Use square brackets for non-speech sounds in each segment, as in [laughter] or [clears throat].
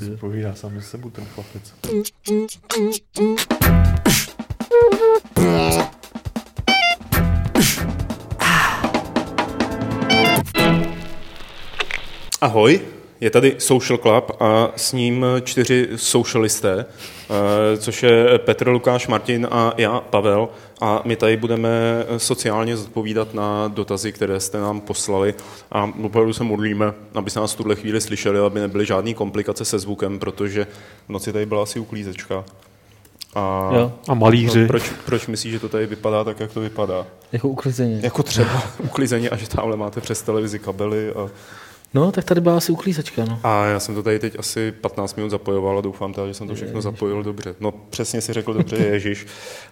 ty. Povídá sám sebu ten chlapec. Ahoj, je tady Social Club a s ním čtyři socialisté, eh, což je Petr, Lukáš, Martin a já, Pavel. A my tady budeme sociálně zodpovídat na dotazy, které jste nám poslali. A opravdu se modlíme, aby se nás v tuhle chvíli slyšeli, aby nebyly žádné komplikace se zvukem, protože v noci tady byla asi uklízečka. A, Jo. A malíři. No, proč, proč myslíš, že to tady vypadá tak, jak to vypadá? Jako uklizeně. Jako třeba [laughs] uklízeně a že tamhle máte přes televizi kabely a No, tak tady byla asi uklízečka, no. a já jsem to tady teď asi 15 minut zapojoval a doufám teda, že jsem to všechno Ježiš. zapojil dobře. No přesně si řekl dobře, [laughs] Ježíš.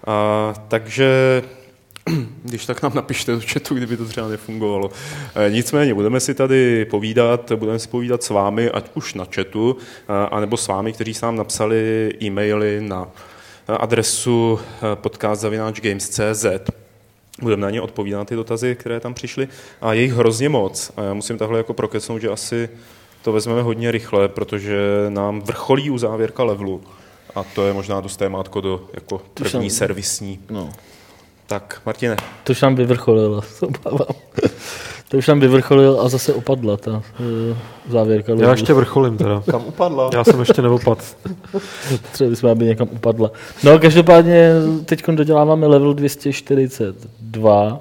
A, takže [clears throat] když tak nám napište do chatu, kdyby to třeba nefungovalo. E, nicméně, budeme si tady povídat, budeme si povídat s vámi, ať už na chatu, a, anebo s vámi, kteří s nám napsali e-maily na adresu eh, podcast.games.cz. Budeme na ně odpovídat na ty dotazy, které tam přišly. A je jich hrozně moc. A já musím takhle jako prokecnout, že asi to vezmeme hodně rychle, protože nám vrcholí u závěrka levelu. A to je možná dost témátko do jako první jsem- servisní. no. Tak, Martine, To už nám vyvrcholilo, [laughs] se obávám. To už nám vyvrcholil a zase opadla ta uh, závěrka. Já ještě vrcholím teda. [laughs] Kam upadla? Já jsem ještě neopad. Třeba bychom, aby někam upadla. No, každopádně teď doděláváme level 242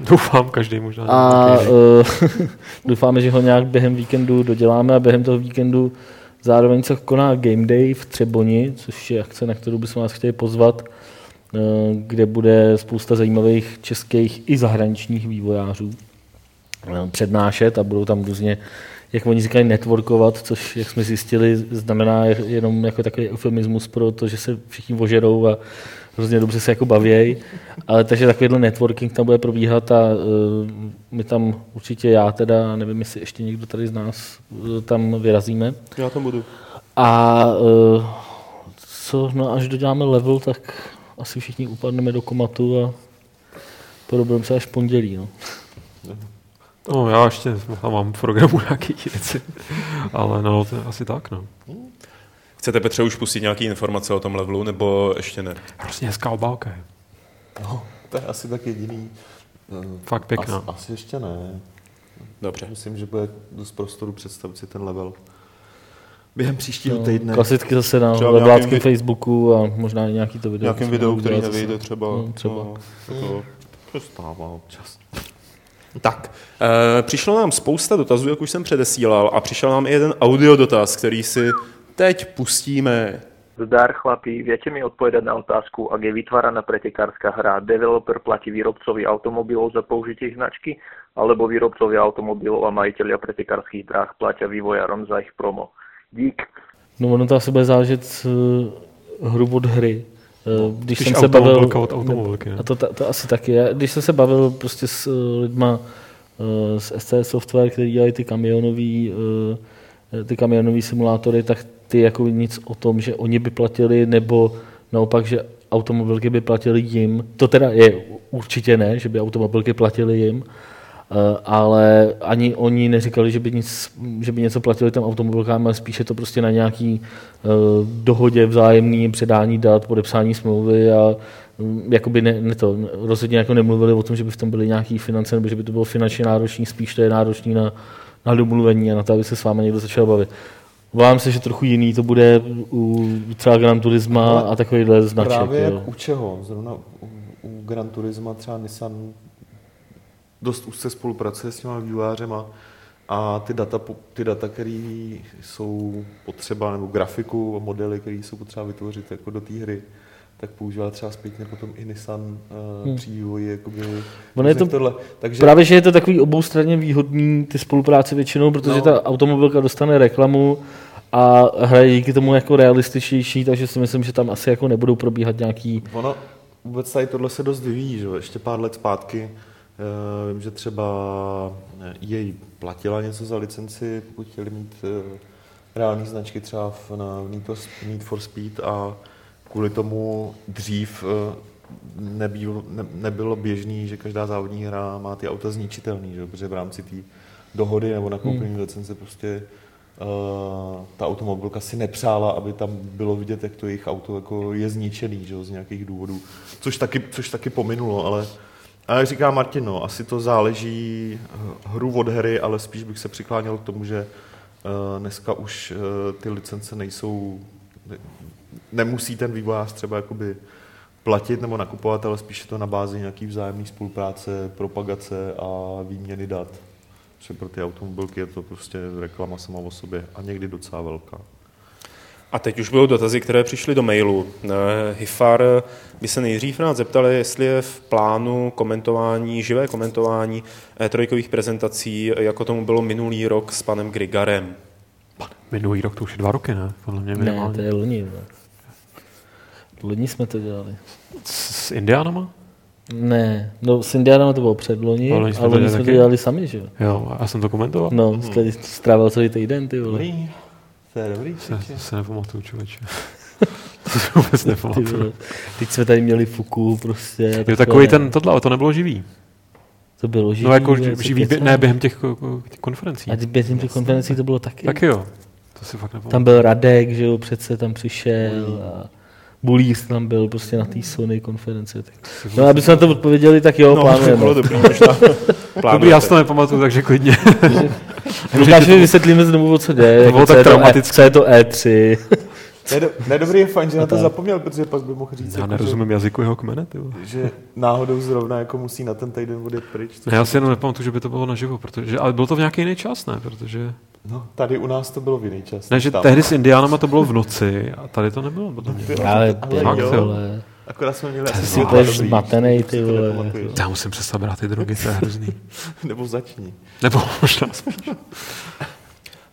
Doufám, každý možná. a uh, [laughs] doufáme, že ho nějak během víkendu doděláme a během toho víkendu zároveň se koná Game Day v Třeboni, což je akce, na kterou bychom vás chtěli pozvat, eh, kde bude spousta zajímavých českých i zahraničních vývojářů eh, přednášet a budou tam různě, jak oni říkají, networkovat, což, jak jsme zjistili, znamená jenom jako takový eufemismus pro to, že se všichni ožerou a hrozně dobře se jako bavějí. Ale takže takovýhle networking tam bude probíhat a uh, my tam určitě já teda, nevím, jestli ještě někdo tady z nás uh, tam vyrazíme. já tam budu. A uh, co, no až doděláme level, tak asi všichni upadneme do komatu a podobně se až v pondělí. No. No, já ještě já mám v programu nějaké věci. Ale no, to je asi tak, no. Chcete Petře už pustit nějaké informace o tom levelu, nebo ještě ne? Prostě hezká obálka je. No, to je asi tak jediný. Fakt pěkná. Asi, asi ještě ne. Dobře. Myslím, že bude dost prostoru představit si ten level. Během příštího No, týdne. klasicky zase na Třeba v webláckém nějakým vi- Facebooku a možná i nějaký to video. Nějakým videu, který nevyjde zase. třeba. No, třeba. No, jako, To stává občas. Tak, e, přišlo nám spousta dotazů, jak už jsem předesílal, a přišel nám i jeden audio dotaz, který si teď pustíme. Zdar chlapi, viete mi odpovedať na otázku, ak je vytváraná pretekárska hra, developer platí výrobcovi automobilov za použitie značky, alebo výrobcovia automobilov a majiteľia pretekárskych dráh platia vývojárom za ich promo. Dík. No ono to asi bude záležet uh, hru od hry. Uh, když Spíš jsem se bavil... od automobilky, ne? A to, to, to asi taky je. Když jsem se bavil prostě s uh, lidma z SC Software, který dělají ty kamionový, uh, ty kamionový simulátory, tak ty jako nic o tom, že oni by platili, nebo naopak, že automobilky by platili jim. To teda je určitě ne, že by automobilky platili jim, Eh, ale ani oni neříkali, že by, nic, že by něco platili tam automobilkám, ale spíše to prostě na nějaký uh, dohodě vzájemný předání dat, podepsání smlouvy a um, jakoby ne, ne to, rozhodně jako nemluvili o tom, že by v tom byly nějaký finance, nebo že by to bylo finančně náročný, spíš to je náročný na, na domluvení a na to, aby se s vámi někdo začal bavit. Obávám se, že trochu jiný to bude u třeba Gran Turisma a takovýhle značek. Právě jo. jak u čeho? Zrovna u, u Gran Turisma třeba Nissan dost úzce spolupracuje s těma vývojářema a ty data, ty data, které jsou potřeba, nebo grafiku, modely, které jsou potřeba vytvořit jako do té hry, tak používá třeba zpětně potom i Nissan uh, Hmm. při vývoji. Jakoby, Ono je to tohle. Takže Právě, že je to takový oboustranně výhodný ty spolupráce většinou, protože No. ta automobilka dostane reklamu a hraje díky tomu jako realističtější, takže si myslím, že tam asi jako nebudou probíhat nějaký... Ono, vůbec tady tohle se dost vyvíjí, že? jo. ještě pár let zpátky uh, vím, že třeba jej platila něco za licenci, pokud chtěli mít uh, reální značky třeba v, na Need for, Need for Speed a kvůli tomu dřív uh, nebylo, ne, nebylo běžný, že každá závodní hra má ty auta zničitelný, že? protože v rámci té dohody nebo nakoupení hmm. licence prostě uh, ta automobilka si nepřála, aby tam bylo vidět, jak to jejich auto jako je zničený že, z nějakých důvodů, což taky, což taky pominulo, ale a jak říká Martin, no, asi to záleží hru od hry, ale spíš bych se přikláněl k tomu, že uh, dneska už uh, ty licence nejsou, ne, nemusí ten vývojář třeba jakoby platit nebo nakupovat, ale spíš je to na bázi nějaký vzájemné spolupráce, propagace a výměny dat. Že pro ty automobilky je to prostě reklama sama o sobě a někdy docela velká. A teď už budou dotazy, které přišly do mailu. Eh, Hifar by se nejdřív rád zeptali, jestli je v plánu komentování, živé komentování E3 prezentací, jako tomu bylo minulý rok s panem Grigarem. Minulý rok to už je dva roky, ne? Podle mě Ne, to je loni. Ne. Loni jsme to dělali. S, s Indiánama? Ne, no s Indiánama to bylo předloni, Ale loni jsme ale to jsme to taky. dělali sami, že jo? Jo, a já jsem to komentoval. No, jste strávil celý týden, ty vole. Dobrý, to je dobrý. Se, se nepamatuju, člověče. [laughs] to si vůbec Ty nepamatuju. Teď jsme tady měli fuku prostě. Jo, takové- takový ten, tohle, ale to nebylo živý. To bylo živý. No jako živý, bě- ne během těch ko- ko- těch konferencí. A ty během těch konferencí to bylo taky. Taky jo. To si fakt Tam nepamatuju. byl Radek, že jo, přece tam přišel a Bulíř tam byl prostě na té Sony konferenci. Tak. No, aby jsme na to odpověděli, tak jo, No, plánujeme. bylo dobrý, možná. [laughs] Dobrý, já si to nepamatuju, takže klidně. Lukášovi [laughs] vysvětlíme znovu, o co jde. jako bylo co tak je to E- traumatické. Co je to E3. Ne, ne, dobrý je fajn, že na to tak. zapomněl, protože pak by mohl říct, Já jako, nerozumím jazyku jeho kmene, ty vole. že, že náhodou zrovna jako musí na ten týden odjet pryč. Já si jenom nepamatuju, že by to bylo naživo, protože, ale bylo to v nějaký jiný čas, ne? Protože, No, tady u nás to bylo v jiný čas. ne, že Tam. tehdy s Indiánama to bylo v noci a tady to nebylo, podle mě. Ale, ale ale jo. vole. Akorát jsme měli asi To světla dobrý, zmatenej, ty si to vole. Já musím přestat brát ty drogy, to je hrozný. [laughs] Nebo začni. Nebo možná spíš.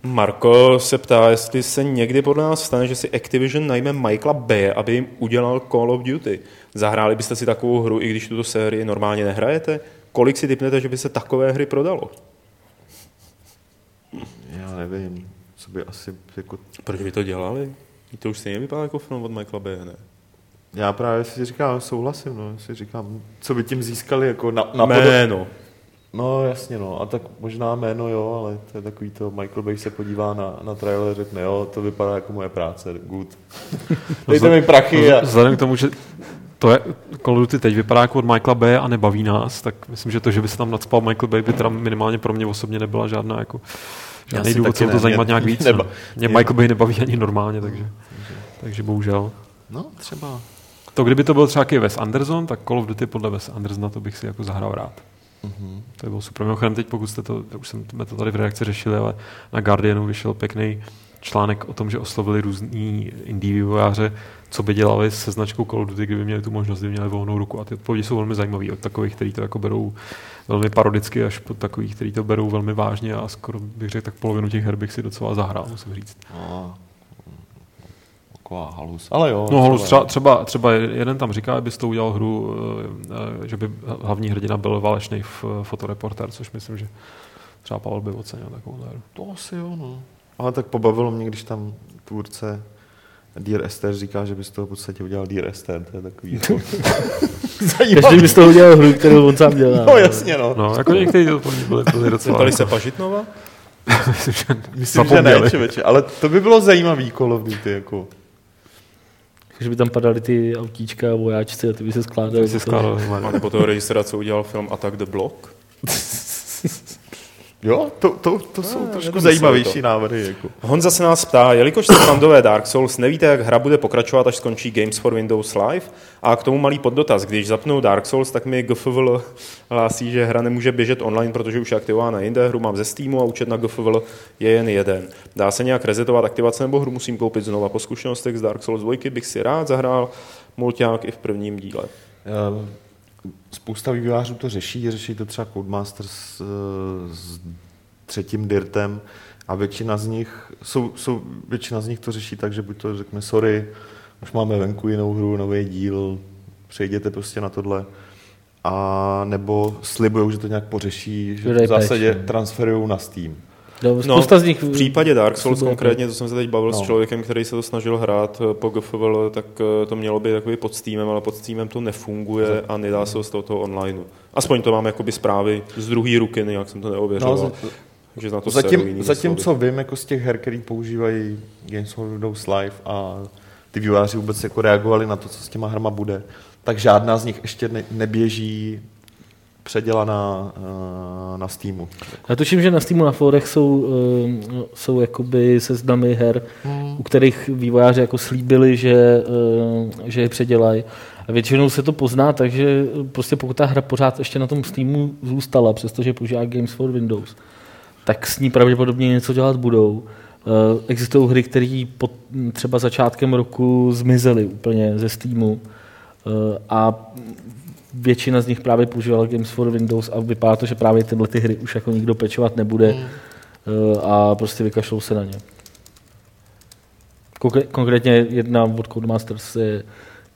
Marko se ptá, jestli se někdy podle nás stane, že si Activision najme Michaela Bay, aby jim udělal Call of Duty. Zahráli byste si takovou hru, i když tuto sérii normálně nehrajete? Kolik si typnete, že by se takové hry prodalo? Já nevím, co by asi jako... Proč by to dělali? To už stejně vypadá jako film od Michaela Bay, ne? Já právě si říkám, souhlasím, no, si říkám, co by tím získali, jako na, na podo- Jméno. No jasně, no, a tak možná jméno jo, ale to je takový to, Michael Bay se podívá na, na trailer a řekne, jo, to vypadá jako moje práce, good. [laughs] Dejte mi prachy a... Vzhledem k tomu, že to je, Call of Duty teď vypadá jako od Michaela Bay a nebaví nás, tak myslím, že to, že by se tam nadspal Michael Bay, by teda minimálně pro mě osobně nebyla žádná jako žádný si důvod taky se o to zajímat mě- nějak víc. neba- no. Mě mě- Michael Bay nebaví ani normálně, takže, takže bohužel. No, třeba. To, kdyby to byl třeba jaký Wes Anderson, tak Call of Duty podle Wes Andersona to bych si jako zahrál rád. Mhm. To by bylo super. Mimochodem teď, pokud jste to, už jsem, jsme to tady v reakci řešili, ale na Guardianu vyšel pěkný článek o tom, že oslovili různý indie vývojáře, co by dělali se značkou Call of Duty, kdyby měli tu možnost, kdyby měli volnou ruku. A ty odpovědi jsou velmi zajímavé od takových, kteří to jako berou velmi parodicky, až po takových, kteří to berou velmi vážně a skoro bych řekl, tak polovinu těch her bych si docela zahrál, musím říct. No, taková halus. Ale jo. No, halus, třeba, třeba, třeba jeden tam říká, abys to udělal hru, eh, že by hlavní hrdina byl válečný fotoreportér, což myslím, že třeba Pavel by ocenil takovou hru. To asi jo, no. Ale tak pobavilo mě, když tam tvůrce Dear Esther říká, že bys toho v podstatě udělal Dear Esther, to je takový. [laughs] Každý by z toho udělal hru, kterou on sám dělá. No jasně, no. No, jako někteří to byli, byli docela... Jako- se Pažitnova? [laughs] myslím, že Myslím, že ne, člověče, ale to by bylo zajímavý Call of Duty, jako. Takže by tam padaly ty autíčka a vojáčci a ty by se skládaly. by se skládal A nebo toho režisera, co udělal film Attack the Block? [laughs] Jo, to, to, to jsou trošku nedomysleli zajímavější to. návrhy, jako. Honza se nás ptá, jelikož jste fandové Dark Souls, nevíte, jak hra bude pokračovat, až skončí Games for Windows Live? A k tomu malý poddotaz. Když zapnu Dark Souls, tak mi GFVL hlásí, že hra nemůže běžet online, protože už je aktivována jinde. Hru mám ze Steamu a účet na GFVL je jen jeden. Dá se nějak rezetovat aktivace nebo hru musím koupit znova? Po zkušenostech z Dark Souls 2 bych si rád zahrál mulťák i v prvním díle. Eh, Spousta vývojářů to řeší, řeší to třeba Codemasters s, s třetím Dirtem a většina z nich, jsou, jsou, většina z nich to řeší tak, že buď to řekne sorry, už máme venku jinou hru, nový díl, přejděte prostě na tohle. A nebo slibují, že to nějak pořeší, že v zásadě transferují na Steam. No, spousta z nich... v případě Dark Souls konkrétně, to jsem se teď bavil no. s No. člověkem, který se to snažil hrát eh, po GFVL, tak eh, to mělo být takový pod Steamem, ale pod Steamem to nefunguje a nedá se to z toho, toho online. Aspoň to mám jakoby zprávy z druhé ruky, nějak jsem to neověřoval. No, že na to zatím, zatím co vím jako z těch her, který používají Games Windows Live a ty vývojáři vůbec jako reagovali na to, co s těma hrama bude, tak žádná z nich ještě ne, neběží předělaná uh, na Steamu. Já tuším, že na Steamu na forech jsou, uh, jsou jakoby seznamy her, hmm. u kterých vývojáři jako slíbili, že, uh, že je předělají. A většinou se to pozná, takže prostě pokud ta hra pořád ještě na tom Steamu zůstala, přestože používá Games for Windows, tak s ní pravděpodobně něco dělat budou. Existují hry, které třeba začátkem roku zmizely úplně ze Steamu a většina z nich právě používala Games for Windows a vypadá to, že právě tyhle ty hry už jako nikdo pečovat nebude mm. a prostě vykašlou se na ně. Konkrétně jedna od Codemasters je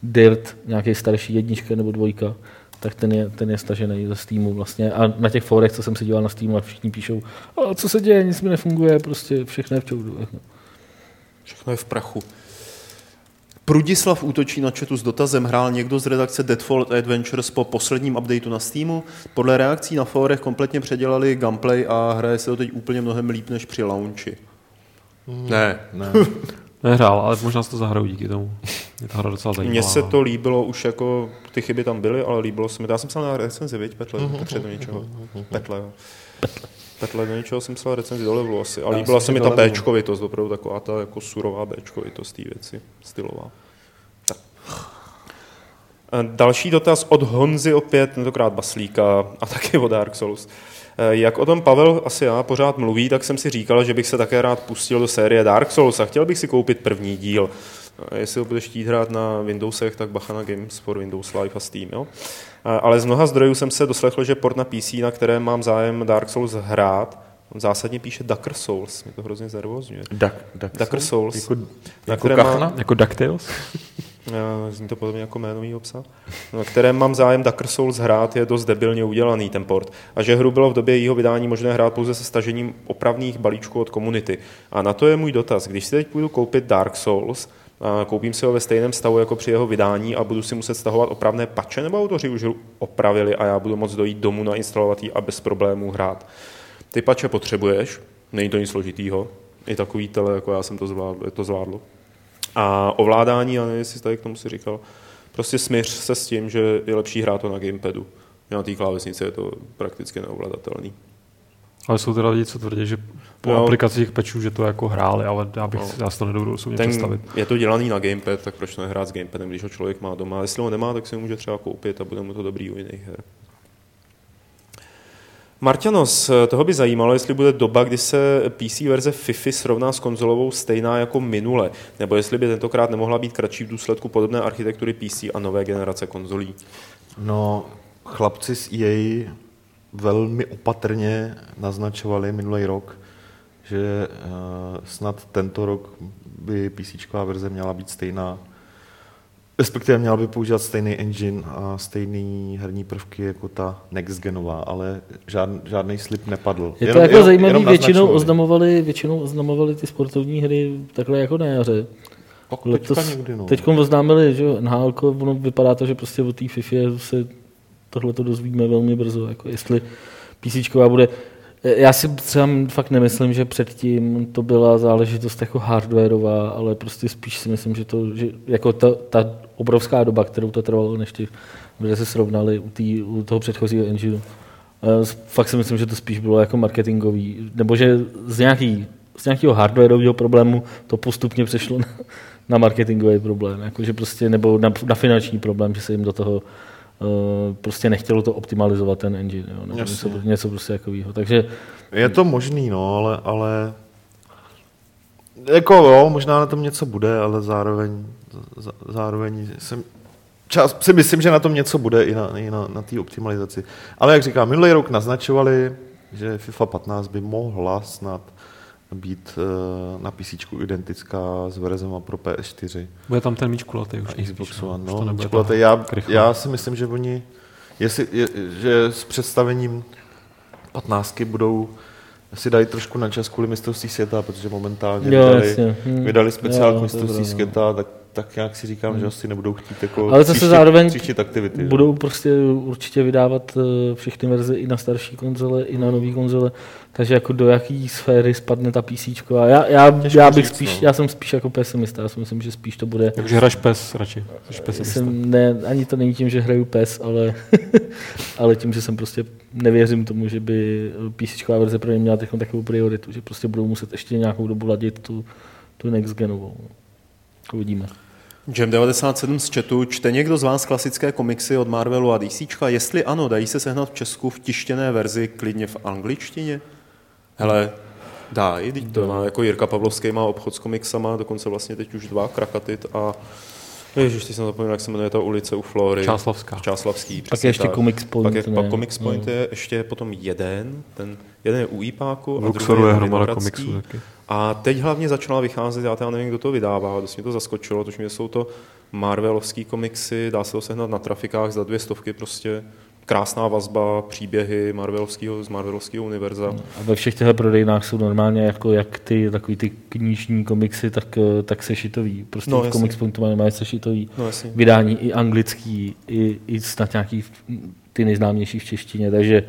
Dirt, nějaký starší jednička nebo dvojka, tak ten je, ten je stažený ze Steamu vlastně. A na těch forech, co jsem si díval na Steamu, a všichni píšou, a co se děje, nic mi nefunguje, prostě všechno je v čoudu. Všechno je v prachu. Prudislav útočí na chatu s dotazem, hrál někdo z redakce Deadfall Adventures po posledním updateu na Steamu. Podle reakcí na forech kompletně předělali gameplay a hraje se to teď úplně mnohem líp než při launchi. Ne, ne. [laughs] Nehrál, ale možná se to zahraju díky tomu. Je ta hra docela zajímavá. Mně se to líbilo už jako, ty chyby tam byly, ale líbilo se mi. Já jsem psal na recenzi, viď, Petle, mm-hmm. Petře do něčeho. Petle, jo. Petle. Petle, do něčeho jsem psal recenzi do levelu asi. A líbila se mi ta Bčkovitost, opravdu taková ta jako surová Bčkovitost té věci, stylová. Tak. Další dotaz od Honzy opět, tentokrát Baslíka a [laughs] taky od Dark Souls. Jak o tom Pavel asi já pořád mluví, tak jsem si říkal, že bych se také rád pustil do série Dark Souls a chtěl bych si koupit první díl. Jestli ho budeš chtít hrát na Windowsech, tak bacha na Games for Windows Live a Steam. Jo? Ale z mnoha zdrojů jsem se doslechl, že port na PC, na kterém mám zájem Dark Souls hrát, on zásadně píše Ducker Souls, mě to hrozně znervozňuje. Duck, duck Ducker Souls. Jako, na jako kachna? Má, jako DuckTales? [laughs] Zní to podobně jako jménový psa. Na kterém mám zájem Ducker Souls hrát, je dost debilně udělaný ten port. A že hru bylo v době jejího vydání možné hrát pouze se stažením opravných balíčků od komunity. A na to je můj dotaz. Když si teď půjdu koupit Dark Souls, koupím si ho ve stejném stavu jako při jeho vydání a budu si muset stahovat opravné pače, nebo autoři už hru opravili a já budu moct dojít domů, nainstalovat ji a bez problémů hrát. Ty pače potřebuješ, není to nic složitýho, i takový tele, jako já jsem to zvládl, to zvládlo. A ovládání, já nevím, jestli tady k tomu si říkal, prostě smíř se s tím, že je lepší hrát to na gamepadu. Na té klávesnici je to prakticky neovladatelný. Ale jsou teda lidi, co tvrdí, že po no, aplikaci těch pečů, že to jako hráli, ale já, bych, no, já si to nedovedu osobně ten, představit. Je to dělaný na gamepad, tak proč nehrát s gamepadem, když ho člověk má doma. A jestli ho nemá, tak si ho může třeba koupit a bude mu to dobrý u jiných her. Marťanos, toho by zajímalo, jestli bude doba, kdy se PC verze FIFA srovná s konzolovou stejná jako minule, nebo jestli by tentokrát nemohla být kratší v důsledku podobné architektury PC a nové generace konzolí. No, chlapci z EA velmi opatrně naznačovali minulý rok, že uh, snad tento rok by PC verze měla být stejná Respektive měla by používat stejný engine a stejný herní prvky jako ta next genová, ale žád, žádný slip nepadl. Je to jenom, jako jenom většinou oznamovali, většinou oznamovali ty sportovní hry takhle jako na jaře. Letos, někdy, no. Oznámili, že NHL, ono vypadá to, že prostě o té FIFA se tohle to dozvíme velmi brzo, jako jestli PC bude já si třeba fakt nemyslím, že předtím to byla záležitost jako hardwareová, ale prostě spíš si myslím, že to, že jako ta, ta obrovská doba, kterou to trvalo, než ty lidé se srovnali u, tý, u toho předchozího engineu. Fakt si myslím, že to spíš bylo jako marketingový, nebo že z, nějaký, z nějakého hardwareového problému to postupně přešlo na, na marketingový problém, jakože prostě, nebo na, na finanční problém, že se jim do toho prostě nechtělo to optimalizovat ten engine, jo, nebo něco, něco prostě takového. Takže... Je to možný, no, ale, ale jako jo, možná na tom něco bude, ale zároveň, zároveň jsem, čas, si myslím, že na tom něco bude i na, i na, na té optimalizaci. Ale jak říkám, minulý rok naznačovali, že FIFA 15 by mohla snad být uh, na PC identická s verzema pro PS4. Bude tam ten míč kulatý už. Xbox One, no, míč kulatý. Já, já si myslím, že oni, jestli, je, že s představením 15 budou si dají trošku na čas kvůli mistrovství světa, protože momentálně jo, vydali, hmm. vydali speciál k mistrovství světa, tak tak nějak si říkám, že asi nebudou chtít jako Hmm. Ale zase zároveň tříštit aktivity. že? Budou prostě určitě vydávat eh, všechny verze i na starší konzole, i na nové konzole, takže jako do jaký sféry spadne ta PC. Já, já, Těžko já bych říct, spíš, no. já jsem spíš jako pesimista, já si myslím, že spíš to bude Takže hraješ PES radši. Jsi pesimista. jsem, ne, ani to není tím, že hraju PES, ale, [laughs] ale tím, že jsem prostě nevěřím tomu, že by PC verze pro ně měla takovou prioritu, že prostě budou muset ještě nějakou dobu ladit tu, tu next genovou. no. Uvidíme. Jam 97 z chatu, čte někdo z vás klasické komiksy od Marvelu a DC? Jestli ano, dají se sehnat v Česku v tištěné verzi, klidně v angličtině? Hele, dá, i to má, jako Jirka Pavlovský má obchod s komiksama, dokonce vlastně teď už dva, Krakatit a Ježiš, teď jsem zapomněl, jak se jmenuje ta ulice u Flory. Čáslavská. Čáslavský, Pak je ještě tak. Comics Point. Pak je ne? pak Comics Point No. je ještě potom jeden, ten jeden je u IPáku a V druhý Luxoru je hromada komiksů taky. A teď hlavně začala vycházet, já teda nevím, kdo to vydává, dost mě to zaskočilo, tož mě jsou to Marvelovský komiksy, dá se to sehnat na trafikách za dvě stovky prostě. Krásná vazba, příběhy Marvelovského, z Marvelovského univerza. A ve všech těchto prodejnách jsou normálně jako jak ty takový ty knižní komiksy, tak, eh, tak sešitový. Prostě No, v. Comics Pointu mají- sešitový No vydání i anglický, i, i snad nějaký ty nejznámější v češtině, takže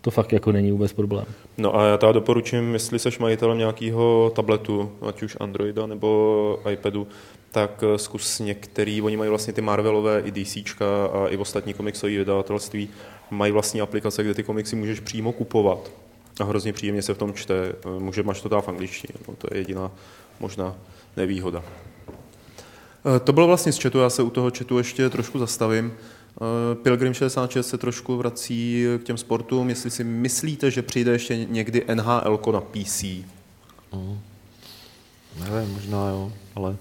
to fakt jako není vůbec problém. No a já teda doporučím, jestli seš majitelem nějakého tabletu, ať už Androida nebo iPadu, tak eh, zkus některý, oni mají vlastně ty Marvelové i DCčka a i ostatní komiksové vydavatelství, mají vlastní aplikace, kde ty komiksy můžeš přímo kupovat. A hrozně příjemně se v tom čte. Eh, Může, máš to dát v angličtině, no, to je jediná možná nevýhoda. Eh, To bylo vlastně z chatu, já se u toho chatu ještě trošku zastavím. Pilgrim 66 se trošku vrací k těm sportům, jestli si myslíte, že přijde ještě někdy NHL na PC. Nevím, možná jo, ale...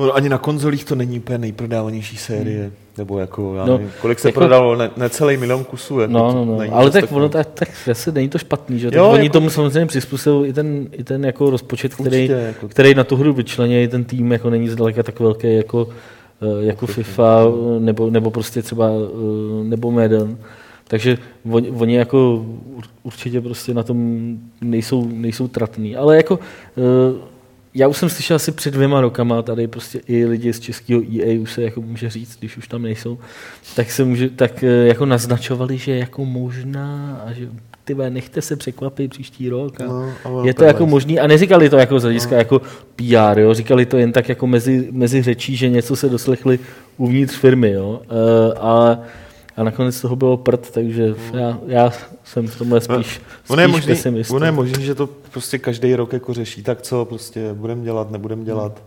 No, ani na konzolích to není úplně nejprodávanější série, nebo jako, já No, nevím, kolik se jako- prodalo, ne, necelý milion kusů. Jako No, to no, no. není Ale tak ono tak, tak zase není to špatný, že? Jo, Jo, oni jako- tomu samozřejmě přizpůsobují i ten, i ten jako rozpočet, který, Určitě, jako- který na tu hru vyčlenějí, ten tým jako není zdaleka tak velký jako, eh, jako FIFA, nebo, nebo prostě třeba eh, nebo Madden. Takže oni, oni jako ur- určitě prostě na tom nejsou, nejsou tratní. Ale jako eh, já už jsem slyšel asi před dvěma rokama, tady prostě i lidi z českého EA už se jako může říct, když už tam nejsou, tak se může, tak eh, jako naznačovali, že jako možná a že ty nechte se překvapit příští rok. A No, ale je to jako možný, a neříkali to jako z hlediska jako PR, jo? říkali to jen tak jako mezi, mezi řečí, že něco se doslechli uvnitř firmy, jo? E, a, a nakonec toho bylo prd, takže já, já jsem v tomhle spíš, spíš Ono je, možný, pesimista. ono je možný, že to prostě každý rok jako řeší, tak co prostě budeme dělat, nebudeme dělat.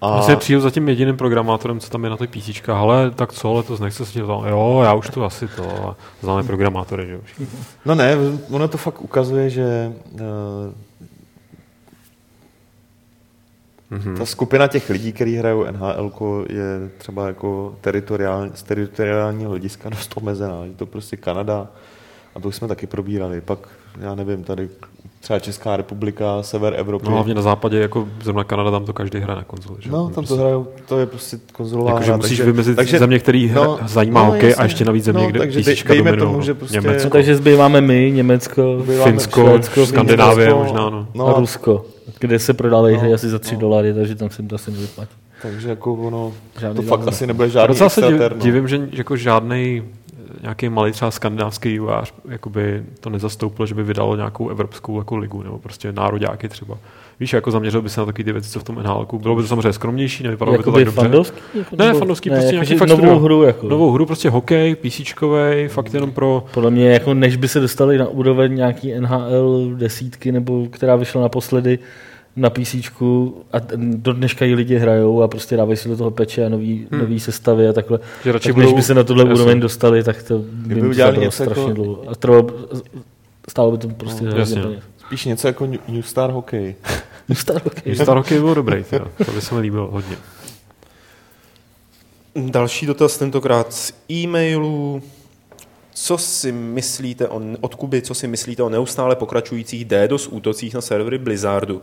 A Vlastně přijdu za tím jediným programátorem, co tam je na těch PC. Ale tak co, letos nechce se to Jo, já už to asi to. Známe programátory, že už. No ne, ono to fakt ukazuje, že uh, Mhm. ta skupina těch lidí, kteří hrajou NHL, je třeba jako teritoriální, z teritoriálního hlediska [laughs] dost omezená. Je to prostě Kanada a to už jsme taky probírali. Pak, já nevím, tady třeba Česká republika, sever Evropy. No hlavně na západě, jako zrovna Kanada, tam to každý hraje na konzoli. Že? No, tam to hrajou, to je prostě konzolová Jakože hra. musíš vymezit země, který hra- zajímá hokej a ještě navíc země, kde takže písnička dejme dominují, tomu, no. že prostě Německo. No, takže zbýváme my, Německo, Zbýváme Finsko, Švédsko, Skandinávie Finsko, možná, no. No, a Rusko, kde se prodávají No, hry asi za 3 no. dolary, takže tam se to asi nevyplatí. takže jako ono, Žádný to fakt asi nebude žádný docela se no. divím, že jako žádný nějaký malý třeba skandinávský vývojář jakoby to nezastoupil, že by vydalo nějakou evropskou jako ligu nebo prostě nároďáky třeba. Víš, jako zaměřil by se na takové ty věci, co v tom NHL. Bylo by to samozřejmě skromnější, nevypadalo by to tak dobře. fandovský? Jako, Ne, fandovský, ne, prostě jako, nějaký fakt novou studio. hru. Jako. Novou hru, prostě hokej, písíčkovej, fakt jenom pro... Podle mě, jako než by se dostali na úroveň nějaký NHL desítky, nebo která vyšla naposledy na PC a do dneška ji lidi hrajou a prostě dávají si do toho peče a nový, hmm. nový sestavy a takhle. Že radši tak než budou- by se na tuhle Jasně. úroveň dostali, tak to by jim udělali něco strašně jako- dlouho. A trvalo, stálo by to prostě No, hrozně jasně. Spíš něco jako New New Star Hokej. [laughs] Star hokej. Star hokej byl dobrý, teda. to by se mi líbilo hodně. Další dotaz tentokrát z e-mailu. Co si myslíte o, od Kuby, co si myslíte o neustále pokračujících DDoS útocích na servery Blizzardu?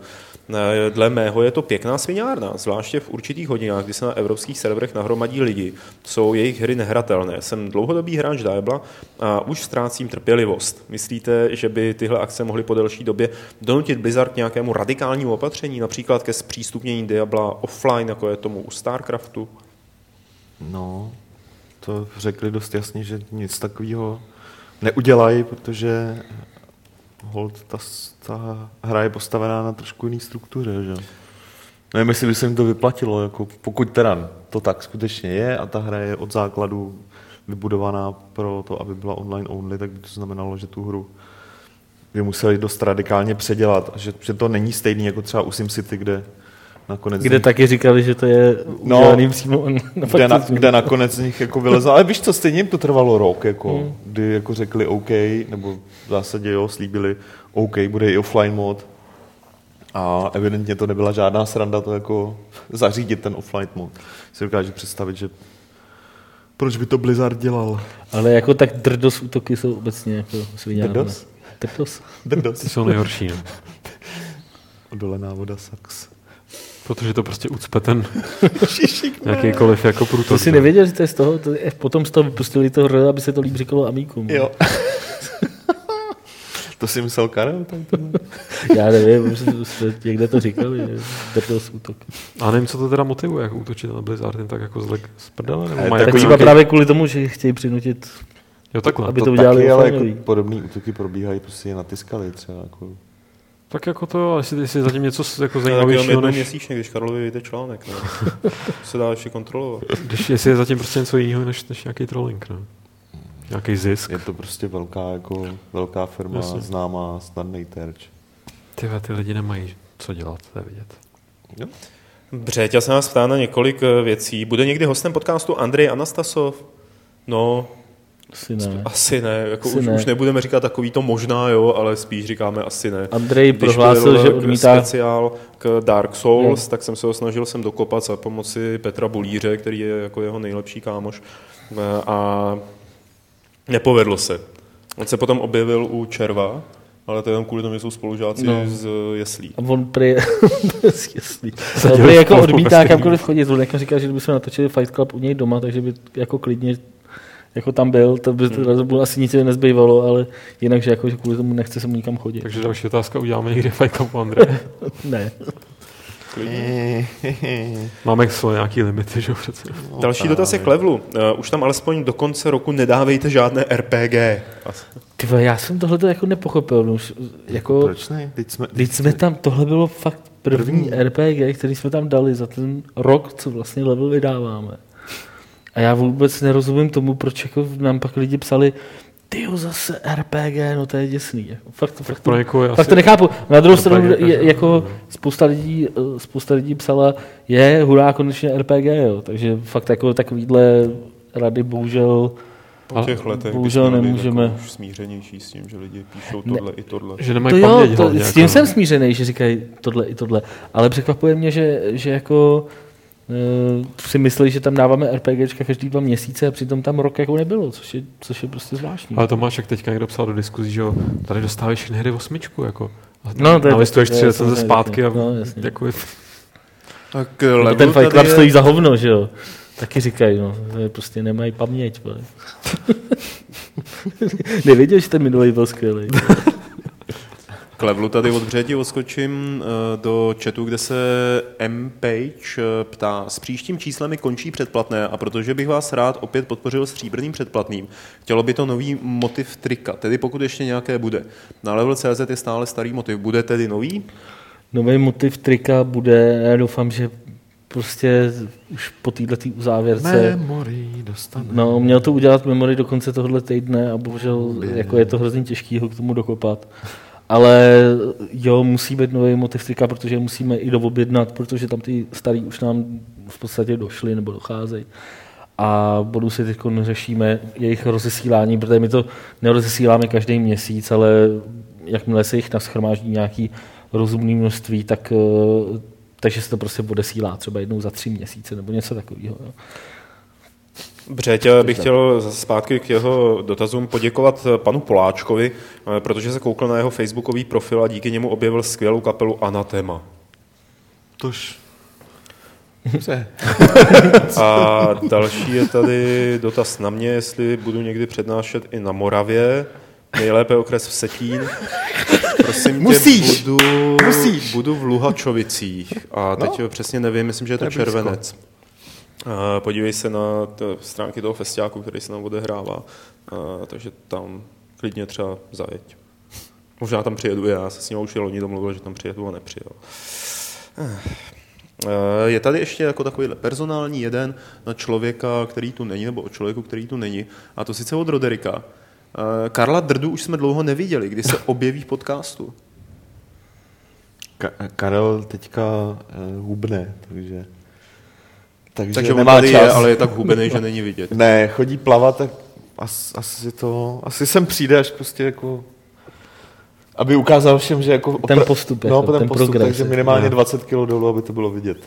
Eh, Dle mého je to pěkná sviňárna, zvláště v určitých hodinách, kdy se na evropských serverech nahromadí lidi. Jsou jejich hry nehratelné. Jsem dlouhodobý hráč Daebla a už ztrácím trpělivost. Myslíte, že by tyhle akce mohly po delší době donutit Blizzard k nějakému radikálnímu opatření, například ke zpřístupnění Diabla offline, jako je tomu u StarCraftu? No, to řekli dost jasně, že nic takového neudělají, protože hold, ta, ta hra je postavená na trošku jiný struktuře, že? Nevím, jestli by se jim to vyplatilo, jako pokud teda to tak skutečně je a ta hra je od základu vybudovaná pro to, aby byla online only, tak by to znamenalo, že tu hru by museli dost radikálně předělat. A že, že to není stejný jako třeba u SimCity, kde nakonec... Kde taky říkali, že to je No, udělaný přímo [laughs] na kde, na, kde nakonec z nich jako vylezlo. Ale víš co, stejně jim to trvalo rok, jako, hmm. kdy jako řekli OK, nebo v zásadě jo, slíbili OK, bude i offline mod. A evidentně to nebyla žádná sranda to jako zařídit ten offline mod. Si dokážu představit, že proč by to Blizzard dělal? Ale jako tak drdos útoky jsou obecně jako sviňárna. Drdos? Drdos. Drdos. Ty jsou nejhorší, no. [laughs] Odolená voda sax. Protože to prostě ucpe ten [laughs] jakýkoliv jako To průtok. si nevěděl, že to je z toho, to je, potom z toho vypustili to hry, aby se to líp říkalo Amíkům. Jo. [laughs] to si myslel Karel? Tak to... Já nevím, někde to říkali, že drdos útok. A nevím, co to teda motivuje, jak útočit na Blizzard, jen tak jako zle z prdele, nebo Tak jako třeba nějaký... právě kvůli tomu, že chtějí přinutit, Jo, takhle. aby to, to udělali taky, ale jako podobné útoky probíhají, prostě je natiskali třeba. Jako... Tak jako to, ale jestli, jestli je zatím něco jako To je taky jenom zajímavějšího, jednou než, měsíčně, když Karlovi vyjde článek. No. [laughs] se dá ještě kontrolovat. když, jestli je zatím prostě něco jiného, než, než nějaký trolling, no. Nějaký zisk. Je to prostě velká, jako, velká firma, Jasně. známá, snadný terč. Ty, ty lidi nemají co dělat, to je vidět. Břeťa se nás ptá na několik eh, věcí. Bude někdy hostem podcastu Andrej Anastasov? No, Asi ne. asi ne. Jako Asi už, ne. už nebudeme říkat takový to možná, jo, ale spíš říkáme asi ne. Andrej Když prohlásil, že k- odmítá, speciál k Dark Souls, Jo. tak jsem se ho snažil sem dokopat za pomoci Petra Bulíře, který je jako jeho nejlepší kámoš. Eh, A nepovedlo se. On se potom objevil u Červa, ale to je jenom kvůli tomu, že jsou spolužáci No. z Jeslí. a on prý, [laughs] jasný. [laughs] on prý jako odmítá kamkoliv chodit, on jako říká, že kdyby jsme natočili Fight Club u něj doma, takže by jako klidně jako tam byl, to by Hmm. bylo asi nic nezbývalo, ale jinak, že, jako, že kvůli tomu nechce se mu nikam chodit. Takže další otázka, uděláme někdy Fight Club Andre. [laughs] Ne. Máme svoje nějaký limity, že jo, přece. Další dotaz je k levelu. Uh, už tam alespoň do konce roku nedávejte žádné RPG. Asi. Ty vole, já jsem tohle jako nepochopil. no Už, jako, Proč ne? Teď jsme, Teď jsme tam, tohle bylo fakt první, První. RPG, který jsme tam dali za ten rok, co vlastně level vydáváme. A já vůbec nerozumím tomu, proč jako nám pak lidi psali, ty zase RPG, no to je děsný. Jako, Fakt, to- fakt, Pro to, je fakt asi... to nechápu. Na druhou RPG stranu, je, jako spousta lidí, eh, spousta lidí psala, je hurá, konečně RPG, jo. Takže fakt jako takovýhle rady bohužel Po těch letech bohužel nemůžeme. jako už smířenější s tím, že lidi píšou Ne. tohle i tohle. Že nemají To jo, paměť to, hlavně, s tím jako, jsem smířený, že říkají tohle i tohle. Ale překvapuje mě, že, že jako si myslí, že tam dáváme RPGčka každý dva měsíce a přitom tam rok jako nebylo, což je, což je prostě zvláštní. Ale Tomáš, jak teďka někdo psal do diskuzí, že jo, tady dostáváš všechny hry osmičku, jako. A No, to je- nalistuješ to je tři recenze zpátky a no, jasně. je, Tak level ten Fight Club je- stojí za hovno, že jo. Taky říkají, no, že prostě nemají paměť. [laughs] Nevěděl, že ten minulý byl skvělý. K levelu tady od Břeti odskočím eh, do chatu, kde se M. Page eh, ptá, s příštím číslem mi končí předplatné a protože bych vás rád opět podpořil s stříbrným předplatným, chtělo by to nový motiv trika, tedy pokud ještě nějaké bude. Na level CZ je stále starý motiv, bude tedy nový? Nový motiv trika bude, já doufám, že prostě už po této uzávěrce Memory dostane. No, měl to udělat memory do konce tohohle týdne a bohužel jako je to hrozně těžký ho k tomu dokopat. Ale jo, musí být nový motiv trika, protože musíme i doobjednat, protože tam ty starý už nám v podstatě došly nebo docházejí. A bodu si teď řešíme jejich rozesílání, protože my to nerozesíláme každý měsíc, ale jakmile se jich naschromáždí nějaký rozumný množství, tak, eh, takže se to prostě odesílá třeba jednou za tři měsíce nebo něco takového. Jo. Břeťa bych chtěl zase zpátky k jeho dotazům poděkovat panu Poláčkovi, eh, protože se koukl na jeho facebookový profil a díky němu objevil skvělou kapelu Anatema. Tož. Dobře. A další je tady dotaz na mě, jestli budu někdy přednášet i na Moravě, nejlépe okres v Setín. Prosím Musíš. tě, budu, Musíš. budu v Luhačovicích a teď no. přesně nevím, myslím, že je to, To je blízko. A podívej se na to, stránky toho festiáku, který se nám odehrává, a, takže tam klidně třeba zajeď. Možná tam přijedu já, se s ním už loni domluvil, že tam přijedu a nepřijel. Eh, Je tady ještě jako takový personální jeden na člověka, který tu není, nebo o člověku, který tu není, a to sice od Roderika. Eh, Karla Drdu už jsme dlouho neviděli, kdy se [laughs] objeví v podcastu. Ka- Karel teďka hubne, takže... Takže, Takže on nemá tady čas. je, ale je tak hubený, že není vidět. [laughs] Ne, chodí plavat, tak as, asi to, asi sem přijde až prostě jako, aby ukázal všem, že jako... Ten postup, no, jako, ten, ten postup, progres, takže minimálně Ne. 20 kg dolů, aby to bylo vidět.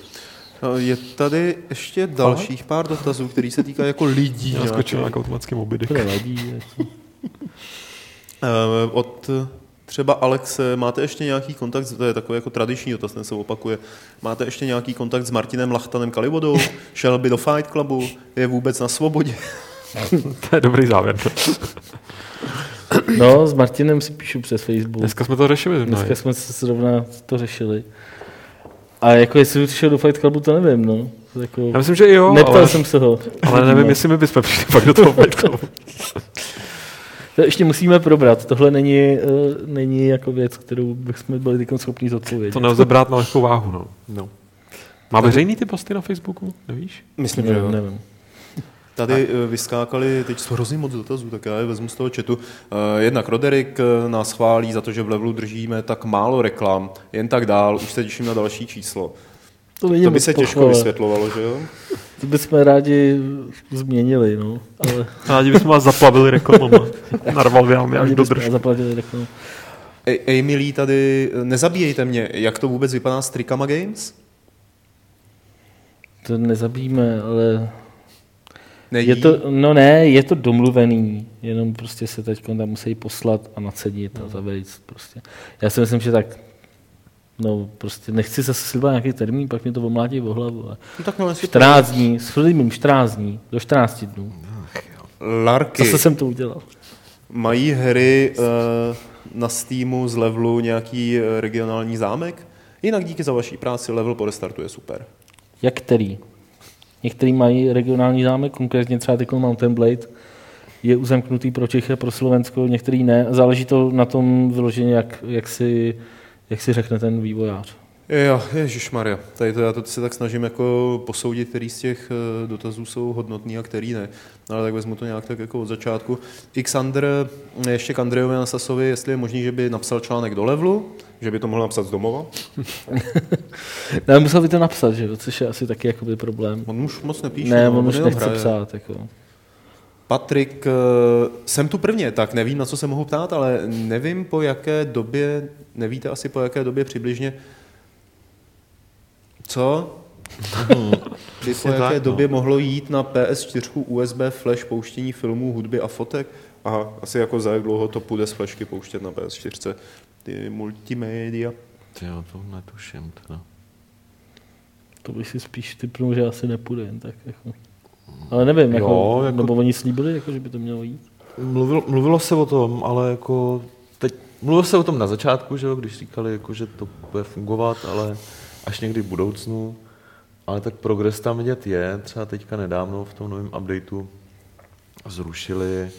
Eh, Je tady ještě dalších pár dotazů, který se týkají jako lidí. Já skočil nějakých. nějak automaticky mobidy. To nevadí. jako. [laughs] Eh, Od třeba Alexe, máte ještě nějaký kontakt, to je takový jako tradiční dotaz, ten se opakuje, máte ještě nějaký kontakt s Martinem Lachtanem Kalivodou? Šel by do Fight Clubu? Je vůbec na svobodě? [laughs] To je dobrý závěr. No, s Martinem si píšu přes Facebook. Dneska jsme to řešili. zrovna. Dneska jsme se zrovna to řešili. A jako jestli už šel do Fight Clubu, to nevím, no. Jako, Já myslím, že i jo, neptal ale, jsem se ho. ale nevím, No. jestli my bychom přišli fakt do toho Fight Clubu. To ještě musíme probrat. Tohle není, uh, není jako věc, kterou bychom byli teď schopni zodpovědět. To nelze brát na lehkou váhu. No. No. Má veřejný ty posty na Facebooku? Nevíš? Myslím, že jo. nevím. Tady eh, vyskákali, teď hrozně moc dotazů, tak já je vezmu z toho chatu. Eh, Jednak Roderick eh, nás chválí za to, že v levelu držíme tak málo reklam, jen tak dál, už se těším na další číslo. To, není To by se těžko pochvala. vysvětlovalo, že jo? To bychom rádi změnili, no. Ale Rádi bychom vás zaplavili reklamama. Narval by vám až do zaplatili reklamu. Ej, milí tady, nezabíjejte mě, jak to vůbec vypadá s Trikama Games? To nezabijíme, ale Nejí? je to, no ne, je to domluvený, jenom prostě se teď tam musí poslat a nacedit a zavejít prostě. Já si myslím, že tak, no prostě nechci zase slibovat nějaký termín, pak mě to omlátí o hlavu. No, tak no, jestli 14 dní, s Filipem 14 dní, do 14 dnů. Larky Zase jsem to udělal. mají hry eh, na Steamu z levelu nějaký eh, regionální zámek? Jinak díky za vaší práci level po restartu je super. Jak který? Některý mají regionální zámek, konkrétně třeba teď Mountain Blade, je uzemknutý pro Čechy a pro Slovensko, některý ne. Záleží to na tom vyloženě, jak, jak, si, jak si řekne ten vývojář. Jo, Maria. Tady to já to se tak snažím jako posoudit, který z těch eh, dotazů jsou hodnotný a který ne. Ale tak vezmu to nějak tak jako od začátku. Xander, ještě k Andrejovi Anasasovi, jestli je možný, že by napsal článek do levelu, že by to mohl napsat z domova. [laughs] Ne, musel by to napsat, že což je asi taky jakoby problém. On už moc nepíše. Ne, no, on už nechce hraje. psát. Jako. Patrik, eh, jsem tu prvně, tak nevím, na co se mohu ptát, ale nevím, po jaké době, nevíte asi po jaké době přibližně, co? [laughs] By po jaké tak, no. době mohlo jít na PS4 USB flash pouštění filmů, hudby a fotek? Aha, asi jako za jak dlouho to půjde z flashky pouštět na PS4. Ty multimédia. Ty jo, to netuším teda. To bych si spíš typnul, že asi nepůjde jen tak. Jako. Ale nevím, jako, Jo, jako- nebo oni slíbili, jako, že by to mělo jít. Mluvilo, mluvilo se o tom, ale jako teď, mluvilo se o tom na začátku, že jo, když říkali, jako, že to bude fungovat, ale až někdy v budoucnu. Ale tak progres tam vidět je. Třeba teďka nedávno v tom novém updateu zrušili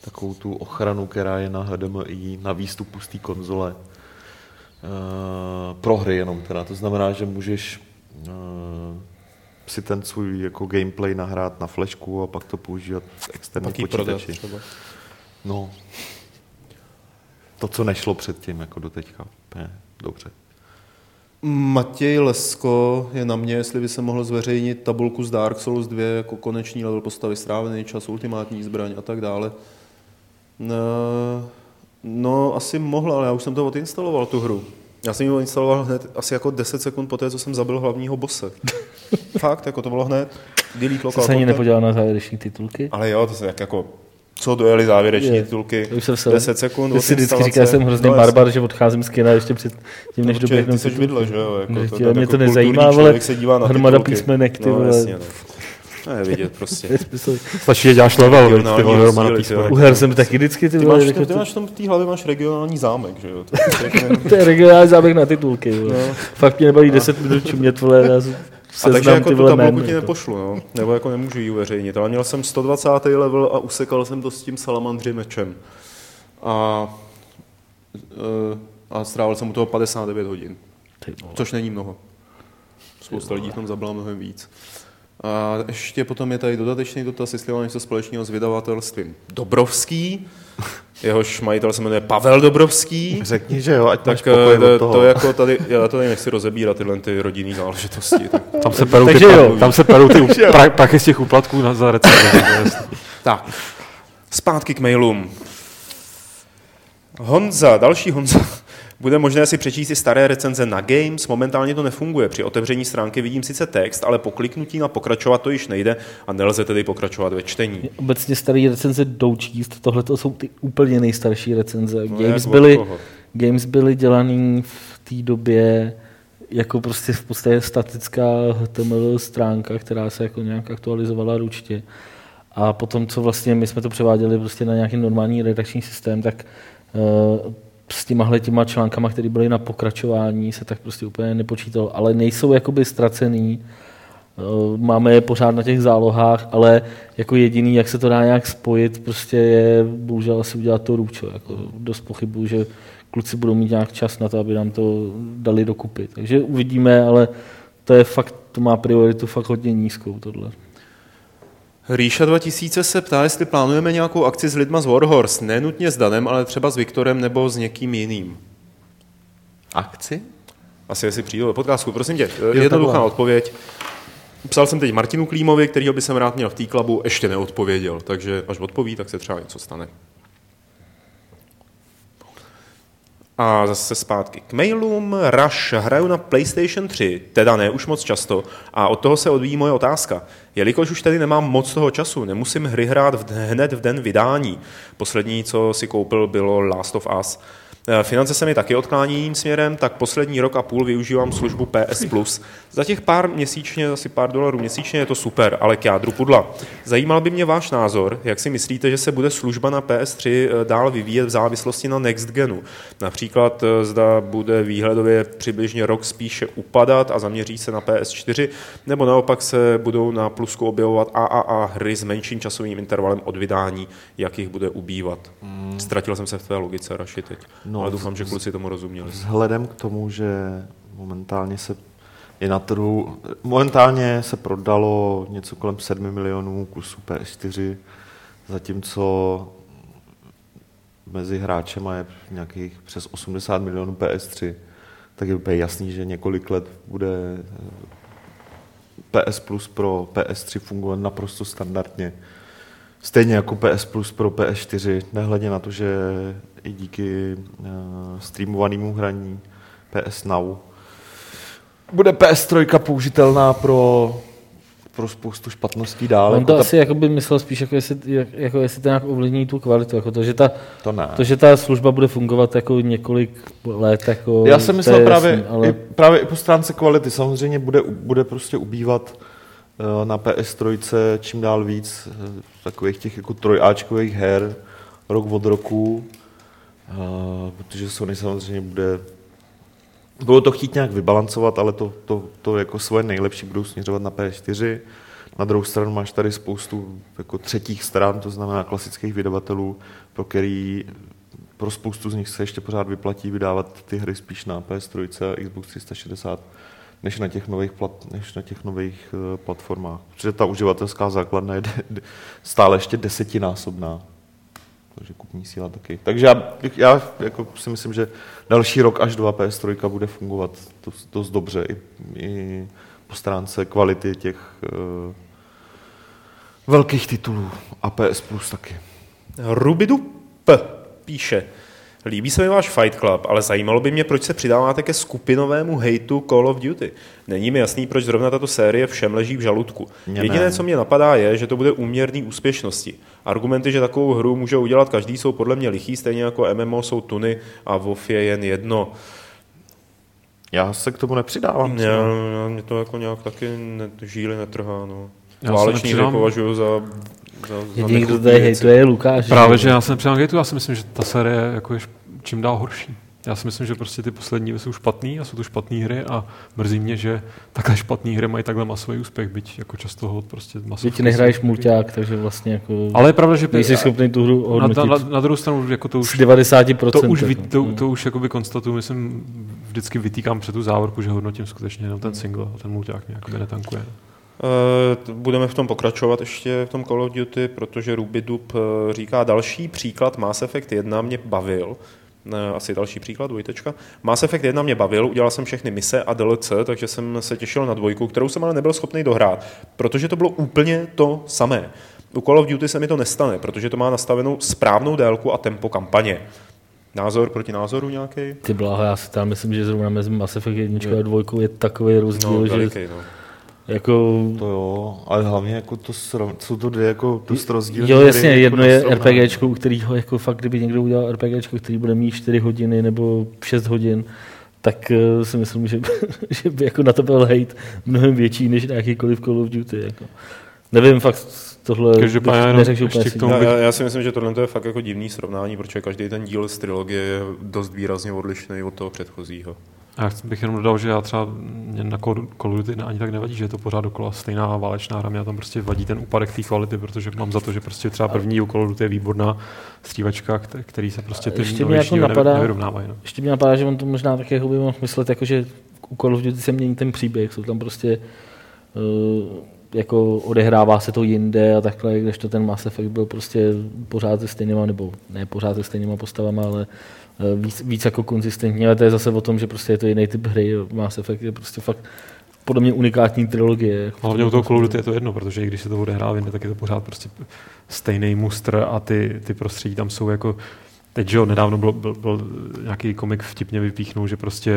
takovou tu ochranu, která je na HDMI, na výstupu z té konzole. Uh, pro hry jenom teda. To znamená, že můžeš uh, si ten svůj jako gameplay nahrát na flashku a pak to používat v externí prodat počítači. No, to, co nešlo předtím, jako do teďka. Ne, dobře. Matěj Lesko je na mě, jestli by se mohl zveřejnit tabulku z Dark Souls 2 jako konečný level postavy, strávený čas, ultimátní zbraň a tak dále. No, no, asi mohl, ale já už jsem to odinstaloval, tu hru. Já jsem ji odinstaloval hned asi jako 10 sekund po té, co jsem zabil hlavního bose. Fakt, jako to bylo hned. Delete Jsi local se ani nepodíval na závěreční titulky? Ale jo, to se jak jako co dojeli závěreční Je. titulky. To už jsem se- 10 sekund Ty si vždycky říká, že jsem hrozný No, barbar, že odcházím z kina ještě před tím, než Protože doběhnu. ty jsi vidle, že jo? Jako to, mě jako to nezajímá, ale člověk se dívá na hromada titulky. písmenek, ty no, vole. jasně, no. To je vidět prostě. [laughs] Stačí, že děláš level, ty vole, Romana ty U her jsem taky vždycky ty Ty vole, máš, jako ty, to- máš v tom v té hlavě máš regionální zámek, že jo? To, to, to, [laughs] To je regionální záběh na titulky. Vole. Fakt mě nebaví 10 minut čumět, vole, a takže jako tu tabulku ti nepošlu, no. Nebo jako nemůžu ji uveřejnit. Ale měl jsem 120. level a usekal jsem to s tím salamandři mečem. A, eh, a strávil jsem u toho 59 hodin. Což není mnoho. Spousta lidí v tom zabila mnohem víc. A ještě potom je tady dodatečný dotaz, jestli má něco společného s vydavatelstvím Dobrovský, jehož majitel se jmenuje Pavel Dobrovský. Řekni, že jo, ať máš Tak pokoj eh, to, od toho. to, jako tady, já to tady nechci rozebírat, tyhle ty rodinné záležitosti. [laughs] Tak, Tam se perou ty, Takže jo. tam se perou ty [laughs] pra- prachy z těch úplatků na za jasný. tak, zpátky k mailům. Honza, další Honza. Bude možné si přečíst si staré recenze na Games, momentálně to nefunguje. Při otevření stránky vidím sice text, ale po kliknutí na pokračovat to již nejde a nelze tedy pokračovat ve čtení. Obecně staré recenze jdou číst, tohle to jsou ty úplně nejstarší recenze. No, Games, byly, games byly dělaný v té době jako prostě v podstatě statická HTML stránka, která se jako nějak aktualizovala ručně. A potom, co vlastně my jsme to převáděli prostě na nějaký normální redakční systém, tak uh, s těmahle těma článkama, které byly na pokračování, se tak prostě úplně nepočítalo. Ale nejsou jakoby ztracený, Uh, Máme je pořád na těch zálohách, ale jako jediný, jak se to dá nějak spojit, prostě je bohužel asi udělat to růčo. Jako dost pochybuju, že kluci budou mít nějak čas na to, aby nám to dali dokupy. Takže uvidíme, ale to je fakt, to má prioritu fakt hodně nízkou tohle. Ríša 2000 se ptá, jestli plánujeme nějakou akci s lidma z Warhorse. Ne nutně s Danem, ale třeba s Viktorem nebo s někým jiným. Akci? Asi jestli přijde do podcastu. Prosím tě, Jo, jednoduchá takhle. odpověď. Psal jsem teď Martinu Klímovi, kterýho by jsem rád měl v té klabu, ještě neodpověděl, takže až odpoví, tak se třeba něco stane. A zase zpátky k mailům. Rush hraju na PlayStation 3, teda ne už moc často, a od toho se odvíjí moje otázka. Jelikož už tedy nemám moc toho času, nemusím hry hrát v, hned v den vydání. Poslední, co si koupil, bylo Last of Us. Eh, Finance se mi taky odklání jiným směrem, tak poslední rok a půl využívám službu PS Plus. Za těch pár měsíčně, asi pár dolarů měsíčně je to super, ale k jádru pudla. Zajímal by mě váš názor, jak si myslíte, že se bude služba na PS3 eh, dál vyvíjet v závislosti na Next Genu. Například eh, zda bude výhledově přibližně rok spíše upadat a zaměří se na PS4, nebo naopak se budou na plusku objevovat AAA hry s menším časovým intervalem od vydání, jak jich bude ubývat. Ztratil jsem se v tvé logice, Raši, teď. No, ale doufám, že kluci tomu rozuměli. Vzhledem k tomu, že momentálně se je na trhu, momentálně se prodalo něco kolem 7 milionů kusů PS4, zatímco mezi hráčema je nějakých přes 80 milionů PS3, tak je úplně jasný, že několik let bude PS Plus pro PS3 fungovat naprosto standardně. Stejně jako PS Plus pro PS4, nehledě na to, že i díky uh, streamovanému hraní PS Now bude PS3 použitelná pro, pro spoustu špatností dál. On jako to ta- asi jako by myslel spíš, jako jestli, jak, jako jestli to nějak ovlivní tu kvalitu. Jako to, že ta, to ne. to, že ta služba bude fungovat jako několik let. Jako, Já jsem myslel právě, jasný, ale... i, právě i po stránce kvality. Samozřejmě bude, bude prostě ubývat eh, na PS3 čím dál víc eh, takových těch jako trojáčkových her rok od roku, eh, protože Sony samozřejmě bude bylo to chtít nějak vybalancovat, ale to, to, to jako svoje nejlepší budou směřovat na PS4. Na druhou stranu máš tady spoustu jako třetích stran, to znamená klasických vydavatelů, pro který pro spoustu z nich se ještě pořád vyplatí vydávat ty hry spíš na PS3 a Xbox 360, než na těch nových, plat, než na těch nových uh, platformách. Protože ta uživatelská základna je [laughs] stále ještě desetinásobná. Takže kupní síla taky. Takže já, já jako si myslím, že další rok až dva PS3 bude fungovat dost, dost dobře i, i po stránce kvality těch uh, velkých titulů a PS Plus taky. Rubidu P píše. Líbí se mi váš Fight Club, ale zajímalo by mě, proč se přidáváte ke skupinovému hejtu Call of Duty. Není mi jasný, proč zrovna tato série všem leží v žaludku. Mně Jediné, ne. co mě napadá, je, že to bude úměrný úspěšnosti. Argumenty, že takovou hru může udělat každý, jsou podle mě lichý, stejně jako MMO jsou tuny a WoW je jen jedno. Já se k tomu nepřidávám. Mě, mě to jako nějak taky ne, žíly netrhá. No. Já se Váleční hry nepřidám. považuju za, za, za Jediný, kdo nechutný tady hejtuje, je Lukáš. Právě, že já jsem přidám hejtu, já si myslím, že ta série jako je čím dál horší. Já si myslím, že prostě ty poslední jsou špatný a jsou to špatné hry a mrzí mě, že takhle špatné hry mají takhle masový úspěch, byť jako často ho prostě masový. Teď nehraješ mulťák, takže vlastně jako Ale je pravda, že nejsi schopný tu hru na, hodnotit. na, na, na, druhou stranu jako to už 90%. to už, vy, jako. to, Mm. to už jakoby konstatuju, myslím, vždycky vytýkám před tu závorku, že hodnotím skutečně jenom ten single a ten mulťák mě jakoby netankuje. Eh, Budeme v tom pokračovat ještě v tom Call of Duty, protože Rubidub eh, říká další příklad Mass Effect 1 mě bavil. Ne, asi další příklad, dvojtečka. Mass Effect 1 mě bavil, udělal jsem všechny mise a DLC, takže jsem se těšil na dvojku, kterou jsem ale nebyl schopný dohrát, protože to bylo úplně to samé. U Call of Duty se mi to nestane, protože to má nastavenou správnou délku a tempo kampaně. Názor proti názoru nějaký? Ty bláho, já si tam myslím, že zrovna mezi Mass Effect 1 a 2 je takový rozdíl, No, že veliký, no. Jako... To jo, ale hlavně jako to srov... jsou to dvě jako dost rozdílné Jo, jasně, hry, jedno jako je. RPGčko, u kterého jako fakt, kdyby někdo udělal RPGčko, který bude mít 4 hodiny nebo 6 hodin, tak eh, si myslím, že, [laughs] že by jako na to byl hate mnohem větší než na jakýkoliv Call of Duty. Jako. Nevím, fakt tohle Každopádně neřekl, že úplně k tomu- Já, bych- já, já si myslím, že tohle je fakt jako divný srovnání, protože každý ten díl z trilogie je dost výrazně odlišný od toho předchozího. A já bych jenom dodal, že já třeba mě na Call of Duty ani tak nevadí, že je to pořád dokola stejná válečná hra, mě tam prostě vadí ten úpadek té kvality, protože mám za to, že prostě třeba první u Call of Duty je výborná střívačka, kte- který se prostě ty Ještě mě jako napadá- nevyrovnávají. No. Ještě mě napadá, že on to možná také by mohl myslet, jako že u Call of Duty se mění ten příběh, jsou tam prostě uh, jako odehrává se to jinde a takhle, když to ten Mass Effect byl prostě pořád se stejnýma, nebo ne pořád se stejnýma postavama, ale eh, víc, víc jako konzistentní, ale to je zase o tom, že prostě je to jiný typ hry. Mass Effect je prostě fakt podle mě unikátní trilogie. Jako Hlavně u toho Duty je to jedno, protože i když se to odehrává jinde, tak je to pořád prostě stejný mustr a ty, ty prostředí tam jsou jako Teď, že jo, nedávno byl, byl, byl nějaký komik vtipně vypíchnul, že prostě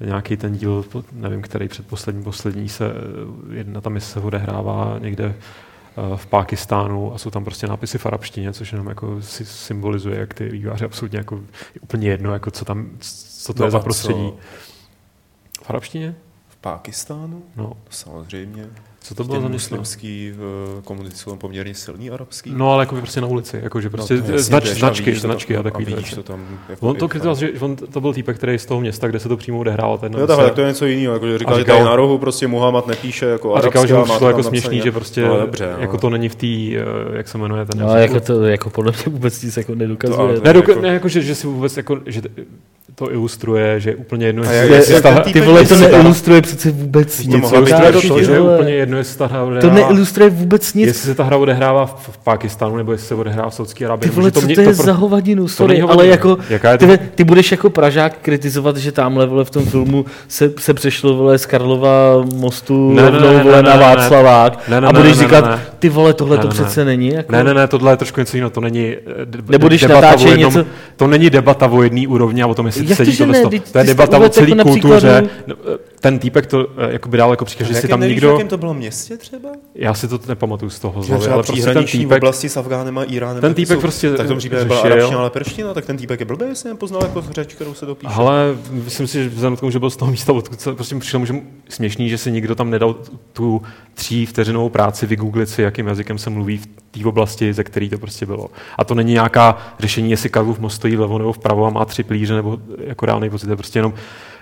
eh, nějaký ten díl, nevím, který předposlední, poslední se, eh, jedna ta mise se odehrává někde eh, v Pákistánu a jsou tam prostě nápisy v arabštině, což jenom jako si symbolizuje, jak ty výváři absolutně jako úplně jedno, jako co tam, co to No je za a co? prostředí. V arabštině? V Pákistánu? No, Samozřejmě. Co to bylo za muslimský uh, komunisti jsou poměrně silný arabský. No, ale jako prostě na ulici, jakože prostě to no, znač, jdeš a značky, vidíš to značky a takový vidíš věci. to tam. Jako On to kritizoval, že on, to byl týpek, který je z toho města, kde se to přímo odehrávalo. Ten Jo, takhle, to je něco jiného. Jako, že říká, že říkal- tady na rohu prostě Muhammad nepíše jako a říkal, že mu přišlo jako směšný, že prostě No, dobře, jako no. to není v té, eh, jak se jmenuje ten No, jako to jako podle mě vůbec nic jako nedokazuje. jako- ne, jako, že, že si vůbec jako, že to ilustruje, že je úplně jedno, jestli jak- jestli ty vole, to neilustruje přece vůbec To nic. být ilustruje to, ty že je úplně jedno, jestli ta hra To odehrává, neilustruje vůbec nic. jestli se ta hra odehrává v, v Pákistánu, nebo jestli se odehrává v Saudské Arábii. Ty vole, co mě- to je pro- za hovadinu, sorry, ale jako, je ty, to- ve- ty budeš jako Pražák kritizovat, že tamhle vole v tom filmu se, se přešlo vole z Karlova mostu Ne, rovnou ne, vole na. Václavák a budeš říkat. Ty vole, tohle Ne, to ne, ne. přece není. Jako, Ne, ne, ne, tohle je trošku něco jiného, to není eh, de- Nebo když debata o jednom, něco- To není debata o jedné úrovni a o tom, jestli Jak to, sedí že tohle ne? sto- Vždyť To je ty jsi debata to o celé jako kultuře. příkladu. Ten týpek to eh, jakoby dál jako příklad, že si tam nevíš, v nikdo... jakém to bylo městě třeba? Já si to nepamatuju z toho z Že hlavy, třeba ale prostě ten týpek... oblasti s Afgánem a Iránem. ten týpek jsou- prostě Tak v tom případě byla arabština, ale perština, tak ten týpek je blbý, jestli nepoznal jako řeč, kterou se dopíše. Ale myslím si, že vzhledem k tomu, že byl z toho místa, odkud se prostě přišlo možná směšný, že si nikdo tam nedal tu tří vteřinovou práci vygooglit si, jakým jazykem se mluví v té oblasti, ze který to prostě bylo. A to není nějaká řešení, jestli Karlův most stojí vlevo nebo vpravo a má tři plíře nebo jako reálný to je prostě jenom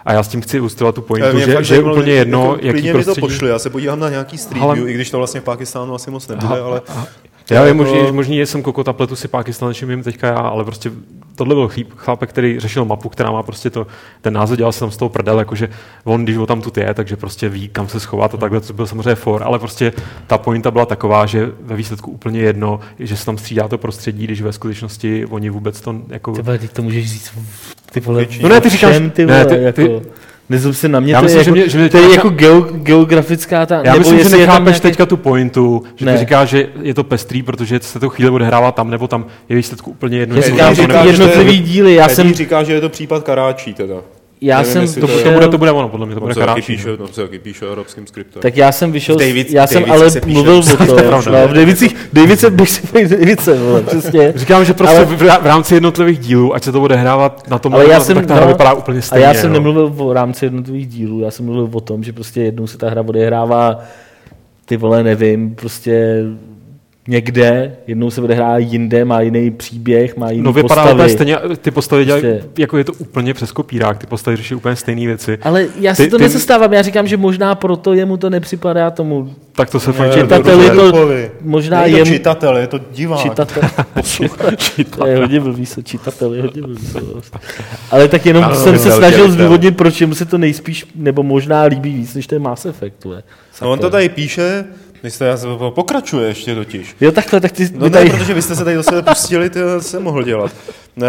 a já s tím chci ilustrovat tu Eh, pointu, mě že, fakt že je úplně jedno, jako, jaký klidně mi to prostředí. pošli, já se podívám na nějaký street Ale- view, i když to vlastně v Pakistánu asi moc nebude, Aha, ale... Já je je jako- možný, možný, že jsem kokot a pletu si Pákistán, čím jim teďka já, ale prostě tohle byl chlíp, chlapek, který řešil mapu, která má prostě to, ten název dělal se tam z toho prdel, jakože on, když ho tam tu je, takže prostě ví, kam se schovat a takhle, to byl samozřejmě for, ale prostě ta pointa byla taková, že ve výsledku úplně jedno, že se tam střídá to prostředí, když ve skutečnosti oni vůbec to jako... Teď to můžeš říct, ty vole. No ne, ty říkáš, všem, ty ne, vole, ty, jako, ty, Nezlob se na mě, Já to je, myslím, že jako, mě- že mě to je jako geo, geografická ta... Já nebo myslím, že nechápeš nějaký- teďka tu pointu, že Ne. ty říkáš, že je to pestrý, protože se to chvíli odehrává tam nebo tam, je výsledku úplně jedno. Já říkám, to že ty ne. jednotlivý díly, já jsem, říká, že je to případ Karáčí teda. Já nevím, jsem To, to bude, to bude ono, podle mě, to bude On se taky karáčí. píše, no, se taky píše arabským skriptem. tak já jsem vyšel, David- já jsem David ale se píše mluvil o to, no, v Davicích, Davice, bych si řekl Davice, vole, přesně. Říkám, že prostě Ale- v, rámci jednotlivých dílů, ať se to bude hrávat na tom, Ale já jsem, tak ta hra no, vypadá úplně a stejně. já jsem no. nemluvil o rámci jednotlivých dílů, já jsem mluvil o tom, že prostě jednou se ta hra odehrává, ty vole, nevím, prostě někde, jednou se odehrává jinde, má jiný příběh, má jiný No vypadá postavy. úplně stejně, ty postavy dělají, Prostě- jako je to úplně přes kopírák, ty postavy řeší úplně stejné věci. Ale já si Ty- to ty- nesestávám, já říkám, že možná proto jemu to nepřipadá tomu Tak to se fakt... Ne, že- čitateli to, možná Není to čitatel, je to divák. čitatel, [laughs] [laughs] to je hodně blbý, se čitatel je hodně blbý. slovo. Ale tak jenom Ano, jsem se snažil tělitel. zdůvodnit, proč jemu se to nejspíš, nebo možná líbí víc, než ten Mass Effect. vole. No on to tady píše, vy jste, já se- pokračuje ještě totiž. Jo, takhle, tak ty No no, ne, tady... protože vy jste se tady do sebe pustili, to se mohl dělat.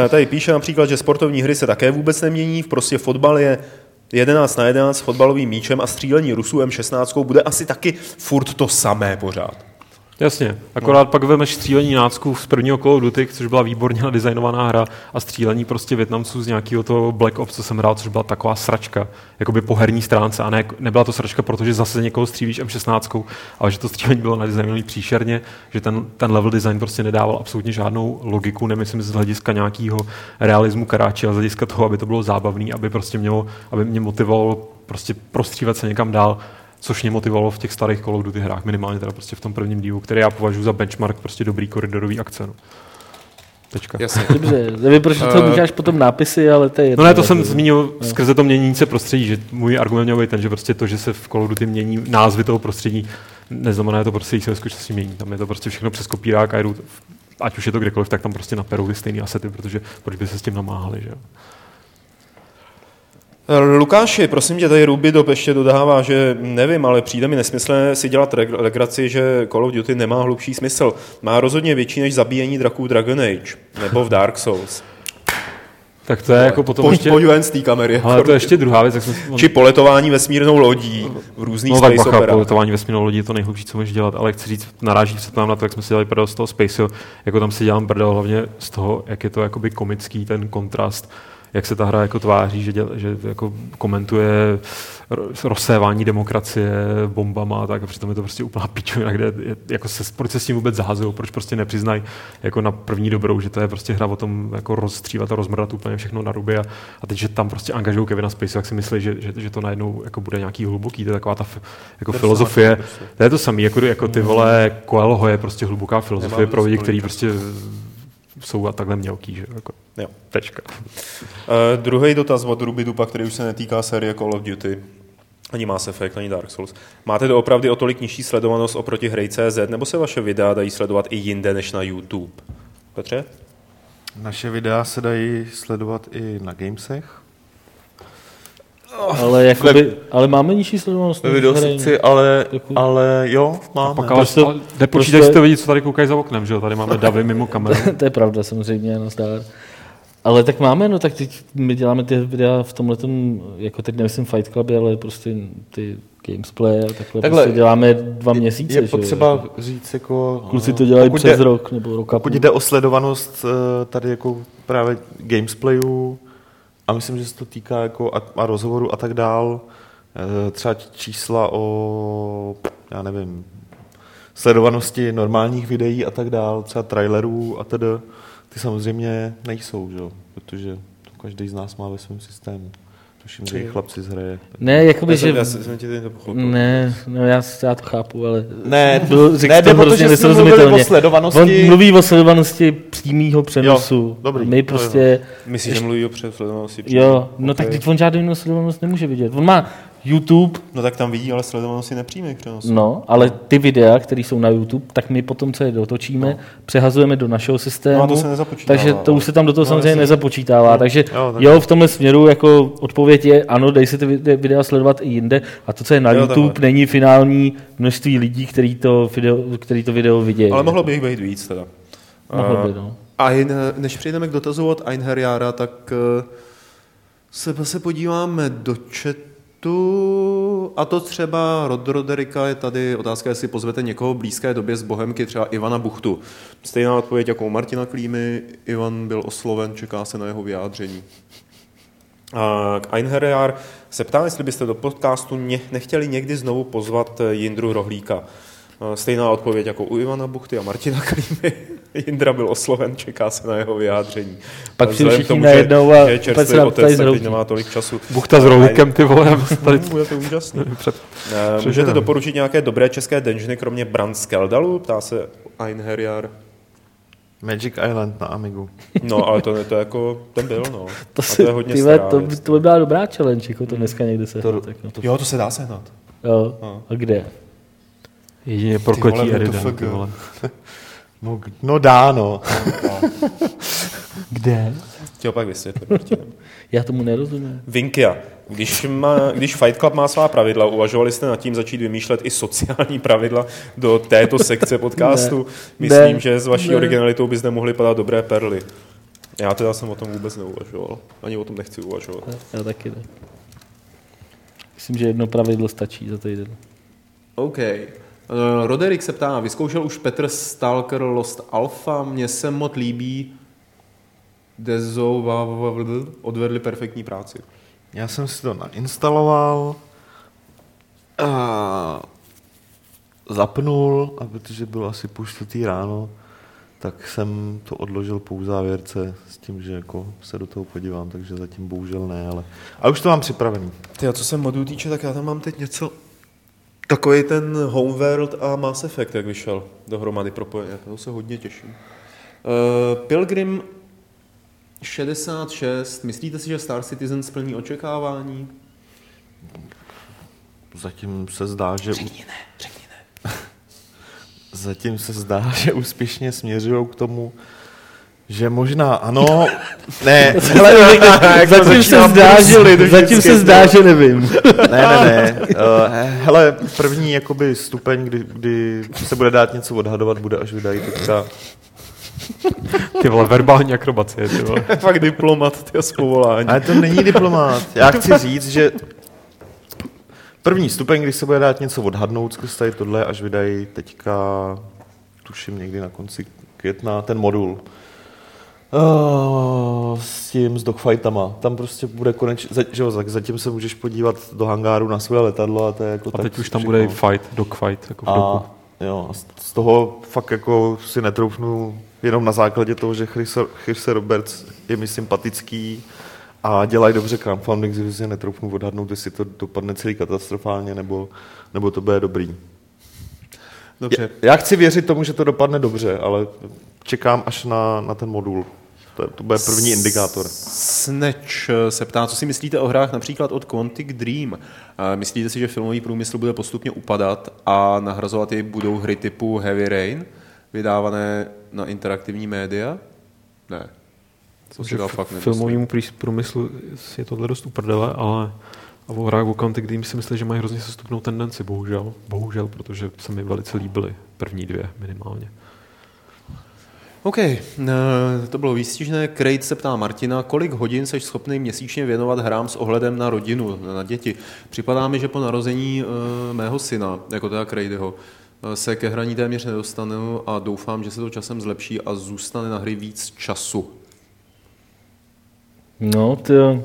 Tady píše například, že sportovní hry se také vůbec nemění, prostě fotbal je 11 na 11 s fotbalovým míčem a střílení Rusů M16 bude asi taky furt to samé pořád. Jasně, akorát no. pak vemeš střílení nácků z prvního of Duty, což byla výborně designovaná hra, a střílení prostě Větnamců z nějakého toho Black Ops, co jsem hrál, což byla taková sračka, jakoby po herní stránce, a ne, nebyla to sračka, protože zase někoho střílíš M16, ale že to střílení bylo nadizajnované příšerně, že ten, ten level design prostě nedával absolutně žádnou logiku, nemyslím z hlediska nějakého realismu karáči, ale z hlediska toho, aby to bylo zábavné, aby prostě mělo, aby mě motivovalo prostě prostřívat se někam dál, což mě motivovalo v těch starých Call of Duty hrách, minimálně teda prostě v tom prvním dílu, který já považuji za benchmark prostě dobrý koridorový akce. No. Tečka. Jasně. [laughs] Dobře, nevím, proč to říkáš potom nápisy, ale to je jedno. No ne, to jsem jako. zmínil skrze to měnící se prostředí, že můj argument měl být ten, že prostě to, že se v Call of Duty mění názvy toho prostředí, neznamená že to prostředí se ve skutečnosti mění. Tam je to prostě všechno přes kopírák a jdu, ať už je to kdekoliv, tak tam prostě naperou ty stejné asety, protože proč by se s tím namáhali, že jo? Lukáši, prosím tě, tady Rubidob ještě dodává, že nevím, ale přijde mi nesmyslné si dělat legraci, že Call of Duty nemá hlubší smysl. Má rozhodně větší než zabíjení draků v Dragon Age nebo v Dark Souls. Tak to je jako potom Pojď, ještě, pojď ven z té kamery. ale to je ještě druhá věc, jak jsem, on, Či poletování vesmírnou lodí v různých No tak space bacha, operách. poletování vesmírnou lodí je to nejhlubší, co můžeš dělat, ale chci říct, naráží předtím na to, jak jsme si dělali prdel z toho Spaceo, jako tam si dělám prdel hlavně z toho, jak je to jakoby komický ten kontrast, jak se ta hra jako tváří, že, děl, že jako komentuje ro- rozsévání demokracie bombama a tak, a přitom je to prostě úplná pičovina, kde je, jako se, proč se s tím vůbec zahazují, proč prostě nepřiznají jako na první dobrou, že to je prostě hra o tom jako rozstřívat a rozmrdat úplně všechno na ruby a, a teď, že tam prostě angažují Kevina Spacey, jak si myslí, že, že, že, to najednou jako bude nějaký hluboký, to je taková ta f- jako filozofie, to je to samé, jako, jako ty vole Coelho je prostě hluboká filozofie Nemám pro lidi, to kteří tolik. prostě jsou a takhle mělký, že jako. Jo. Tečka. Uh, druhý dotaz od Rubidupa, který už se netýká série Call of Duty. Ani Mass Effect, ani Dark Souls. Máte doopravdy o tolik nižší sledovanost oproti hry CZ, nebo se vaše videa dají sledovat i jinde než na YouTube? Petře? Naše videa se dají sledovat i na Gamesech. Ale, jakoby, ale máme nižší sledovanost. Ve videosekci, ale, Jako- ale jo, máme. Pak ale, Prostě- ale nepočítaj prostě- si to vidět, co tady koukají za oknem, že jo? Tady máme davy mimo kameru. [laughs] to je pravda, samozřejmě, no zdár. Ale tak máme, no tak teď my děláme ty videa v tomhle, jako teď nemyslím Fight Club, ale prostě ty gamesplay a takhle, Takhle, prostě děláme dva měsíce. Je že potřeba jako. říct, jako... Kluci to dělají přes jde- rok nebo rok a Pokud půl. jde o sledovanost eh, tady jako právě gamesplayů a myslím, že se to týká jako a, a rozhovoru a tak dál, eh, třeba čísla o, já nevím, sledovanosti normálních videí a tak dál, třeba trailerů a tedy, ty samozřejmě nejsou, že? protože to každý z nás má ve svém systému. Tuším, že i chlapci z hraje. Ne, jakoby, Já jsem, že... já jsem ti teď to pochopil. Ne, no já, já to chápu, ale... Ne, Byl, řekl ne, to to, hrozně že jsme mluvili nesrozumitelně. o sledovanosti. On mluví o sledovanosti přímého přenosu. Jo, dobrý, My to jo. prostě... Myslíš, že mluví o přesledovanosti? Jo, no Ok. tak teď on žádnou jinou sledovanost nemůže vidět. On má YouTube, No tak tam vidí, ale sledovanosti nepřímých přenosů. no, ale ty videa, které jsou na YouTube, tak my potom, co je dotočíme, no. přehazujeme do našeho systému. No a to se nezapočítává, Takže to už se tam do toho No, samozřejmě jasně. nezapočítává. No. Takže Jo, tak- jo, v tomhle směru jako odpověď je ano, dej si ty vide- videa sledovat i jinde a to, co je na Jo, YouTube, takhle. není finální množství lidí, který to video, který to video vidějí. Ale mohlo by jich být víc teda. Mohlo A- by, no. A jen, než přejdeme k dotazu od Einherjara, tak eh, se se podíváme do chatu. Tu, a to třeba Rod Roderika je tady otázka, jestli pozvete někoho blízké době z Bohemky, třeba Ivana Buchtu. Stejná odpověď jako u Martina Klímy, Ivan byl osloven, čeká se na jeho vyjádření. A k Einherjar se ptám, jestli byste do podcastu nechtěli někdy znovu pozvat Jindru Rohlíka. Stejná odpověď jako u Ivana Buchty a Martina Klímy. [laughs] Jindra byl osloven, čeká se na jeho vyjádření. Pak si všichni najednou a je čerstvý otec, tak teď nemá tolik času. Buchta s rohlíkem, ty vole. [laughs] [laughs] Tady... Bude to úžasný. Před... Můžete doporučit nějaké dobré české dungeony, kromě Brand Skeldalu? Ptá se Einherjar. Magic Island na Amigu. No, ale to, to jako, ten byl, no. To, si, to je hodně tyhle, to, to, by byla dobrá challenge, jako to dneska někde se. To, jako. Jo, to se dá sehnat. Jo, no. a kde? Jedině prokletí Eridan, ty vole. [laughs] No, no dá, no. [laughs] Kde? Ti pak vysvětlím. Já tomu nerozumím. Vinkia. Když, má, když Fight Club má svá pravidla, uvažovali jste nad tím začít vymýšlet i sociální pravidla do této sekce podcastu? Ne, Myslím, ne, že s vaší ne. originalitou by zde mohly padat dobré perly. Já teda jsem o tom vůbec neuvažoval. Ani o tom nechci uvažovat. Já taky ne. Myslím, že jedno pravidlo stačí za týden. OK. Uh, Roderick se ptá, vyzkoušel už Petr Stalker Lost Alpha, mně se moc líbí, Dezo odvedli perfektní práci. Já jsem si to nainstaloval, a zapnul, a protože bylo asi půl čtvrtý ráno, tak jsem to odložil po závěrce s tím, že jako se do toho podívám, takže zatím bohužel ne, ale... A už to mám připravený. Ty a co se modů týče, tak já tam mám teď něco Takový ten Homeworld a Mass Effect, jak vyšel dohromady propojeně, to se hodně těším. Uh, Pilgrim 66, myslíte si, že Star Citizen splní očekávání? Zatím se zdá, že... Řekni ne, řekni ne. [laughs] Zatím se zdá, že úspěšně směřují k tomu, že možná ano, [laughs] ne, hele, [laughs] jako zatím se zdá, že, zatím se zdá, že nevím. [laughs] ne, ne, ne, uh, hele, první jakoby stupeň, kdy, kdy se bude dát něco odhadovat, bude až vydají teďka ty vole, verbální akrobacie, ty vole. Fakt diplomat, ty z povolání. Ale to není diplomat. Já chci říct, že první stupeň, když se bude dát něco odhadnout zkus tady tohle, až vydají teďka, tuším někdy na konci května, ten modul. Uh, s tím, s dogfightama. Tam prostě bude konečně, že jo, zatím se můžeš podívat do hangáru na své letadlo a to je jako A teď už tam bude fight, dogfight, jako v doku. A, jo, z toho fakt jako si netroufnu jenom na základě toho, že Chris Roberts je mi sympatický a dělají dobře crowdfunding, že si netroufnu odhadnout, jestli to dopadne celý katastrofálně, nebo, nebo to bude dobrý. Dobře. Já, já chci věřit tomu, že to dopadne dobře, ale čekám až na, na ten modul. To, to bude první indikátor. Sneč se ptá, co si myslíte o hrách například od Quantic Dream. Myslíte si, že filmový průmysl bude postupně upadat a nahrazovat jej budou hry typu Heavy Rain, vydávané na interaktivní média? Ne. To si dal fakt filmovému průmyslu je tohle dost uprdele, ale a o hrách o Quantic Dream si myslím, že mají hrozně sestupnou tendenci, bohužel. Bohužel, protože se mi velice líbily první dvě minimálně. OK, eh, to bylo výstižné. Krejt se ptá Martina, kolik hodin jsi schopný měsíčně věnovat hrám s ohledem na rodinu, na děti. Připadá mi, že po narození eh, mého syna, jako teda Krejdyho, eh, se ke hraní téměř nedostanu a doufám, že se to časem zlepší a zůstane na hry víc času. No, to,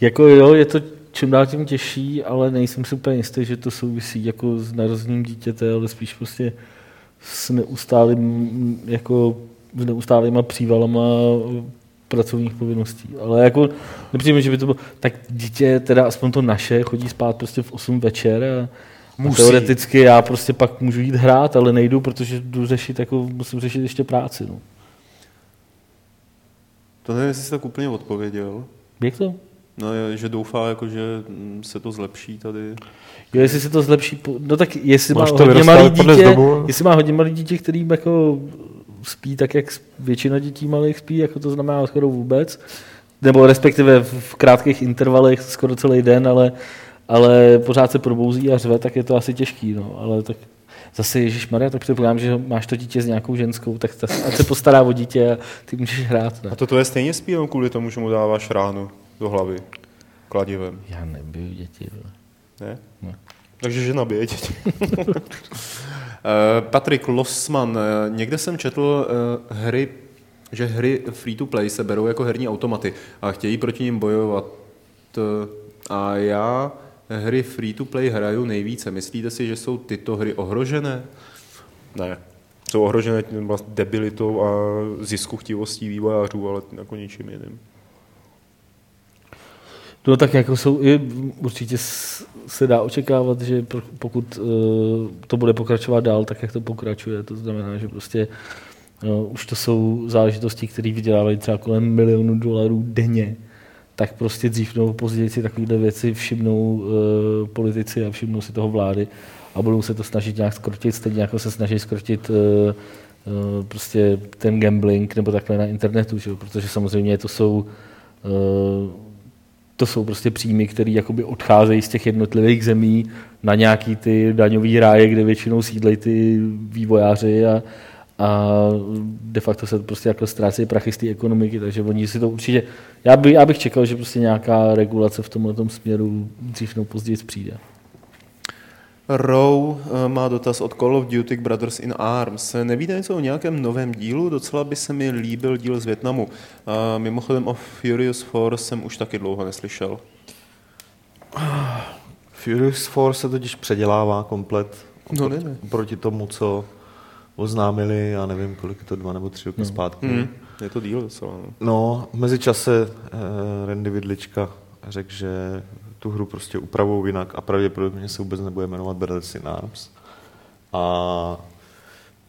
jako jo, je to čím dál tím těžší, ale nejsem si úplně jistý, že to souvisí jako s narozením dítěte, ale spíš prostě s neustálým jako s neustálýma přívalama pracovních povinností. Ale jako nepřijme, že by to bylo, tak dítě, teda aspoň to naše, chodí spát prostě v 8 večer a, a teoreticky já prostě pak můžu jít hrát, ale nejdu, protože jdu řešit, jako musím řešit ještě práci. No. To nevím, jestli jsi tak úplně odpověděl. Jak to? No, že doufá, jako, že se to zlepší tady. Jo, jestli se to zlepší, no tak jestli má hodně malý dítě, jestli má hodně malý dítě, který jako spí tak, jak většina dětí malých spí, jako to znamená skoro vůbec, nebo respektive v krátkých intervalech skoro celý den, ale, ale pořád se probouzí a řve, tak je to asi těžký, no, ale tak zase Ježíš Maria, tak předpokládám, že máš to dítě s nějakou ženskou, tak ta, ať se postará o dítě a ty můžeš hrát. Ne? A to je stejně spí, kvůli tomu, že mu dáváš ráno do hlavy kladivem. Já nebiju děti. Ne? Ne. Takže žena bije děti. [laughs] Eh, Patrik Losman, eh, někde jsem četl eh, hry, že hry free-to-play se berou jako herní automaty a chtějí proti ním bojovat. A já hry free-to-play hraju nejvíce. Myslíte si, že jsou tyto hry ohrožené? Ne. Jsou ohrožené vlastně debilitou a ziskuchtivostí vývojářů, ale jako ničím jiným. No tak jako jsou i určitě se dá očekávat, že pokud uh, to bude pokračovat dál, tak jak to pokračuje, to znamená, že prostě uh, už to jsou záležitosti, které vydělávají třeba kolem milionu dolarů denně, tak prostě dřív nebo později si takovéhle věci všimnou uh, politici a všimnou si toho vlády a budou se to snažit nějak skrotit, stejně jako se snaží skrotit uh, uh, prostě ten gambling nebo takhle na internetu, že? protože samozřejmě to jsou to jsou prostě příjmy, které jakoby odcházejí z těch jednotlivých zemí na nějaký ty daňový ráje, kde většinou sídlejí ty vývojáři a, a de facto se prostě jako ztrácejí prachy z té ekonomiky, takže oni si to určitě, já, by, já bych čekal, že prostě nějaká regulace v tomhle směru dřív nebo později přijde. Row eh, má dotaz od Call of Duty Brothers in Arms. Nevíte něco o nějakém novém dílu? Docela by se mi líbil díl z Větnamu. A mimochodem o Furious Force jsem už taky dlouho neslyšel. [sighs] Furious Force se totiž předělává komplet No, ne, ne. oproti tomu, co oznámili, já nevím, kolik je to, dva nebo tři roky zpátky. Hmm. Je to díl docela. No. No, v mezičase eh, Randy Vidlička řekl, že tu hru prostě upravou jinak a pravděpodobně se vůbec nebude jmenovat Brothers in Arms. A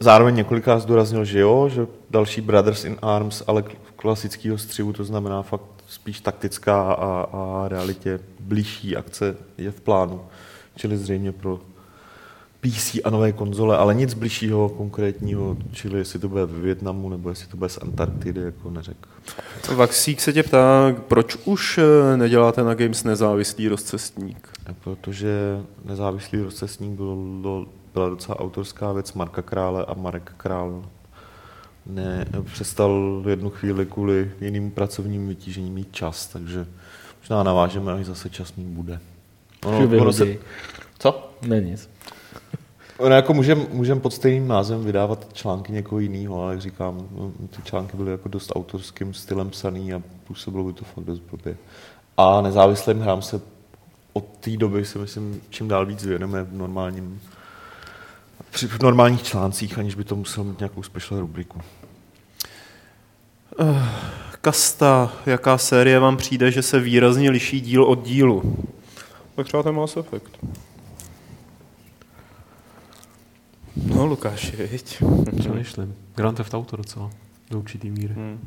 zároveň několikrát zdůraznil, že jo, že další Brothers in Arms, ale klasického střihu, to znamená fakt spíš taktická a, a realitě blížší akce je v plánu. Čili zřejmě pro PC a nové konzole, ale nic bližšího konkrétního, čili jestli to bude v Větnamu nebo jestli to bude z Antarktidy, jako neřekl. Vaxík se tě ptá, proč už eh, neděláte na Games nezávislý rozcestník? Protože nezávislý rozcestník byl, byl, byla docela autorská věc Marka Krále a Marek Král ne, přestal jednu chvíli kvůli jiným pracovním vytížením mít čas, takže možná navážeme, až zase čas mít bude. Že vyhodí. Co? Ne nic. No, jako můžem, můžem pod stejným názvem vydávat články někoho jiného, ale jak říkám, no, ty články byly jako dost autorským stylem psaný a působilo by to fakt dost blbě. A nezávislým hrám se od té doby si myslím, čím dál víc věnujeme v normálním při v normálních článcích, aniž by to muselo mít nějakou special rubriku. Kasta, jaká série vám přijde, že se výrazně liší díl od dílu? Tak třeba ten Mass Effect. No, Lukáši, viď? Přemýšlím. Grand Theft Auto docela, do určitý míry. Hmm.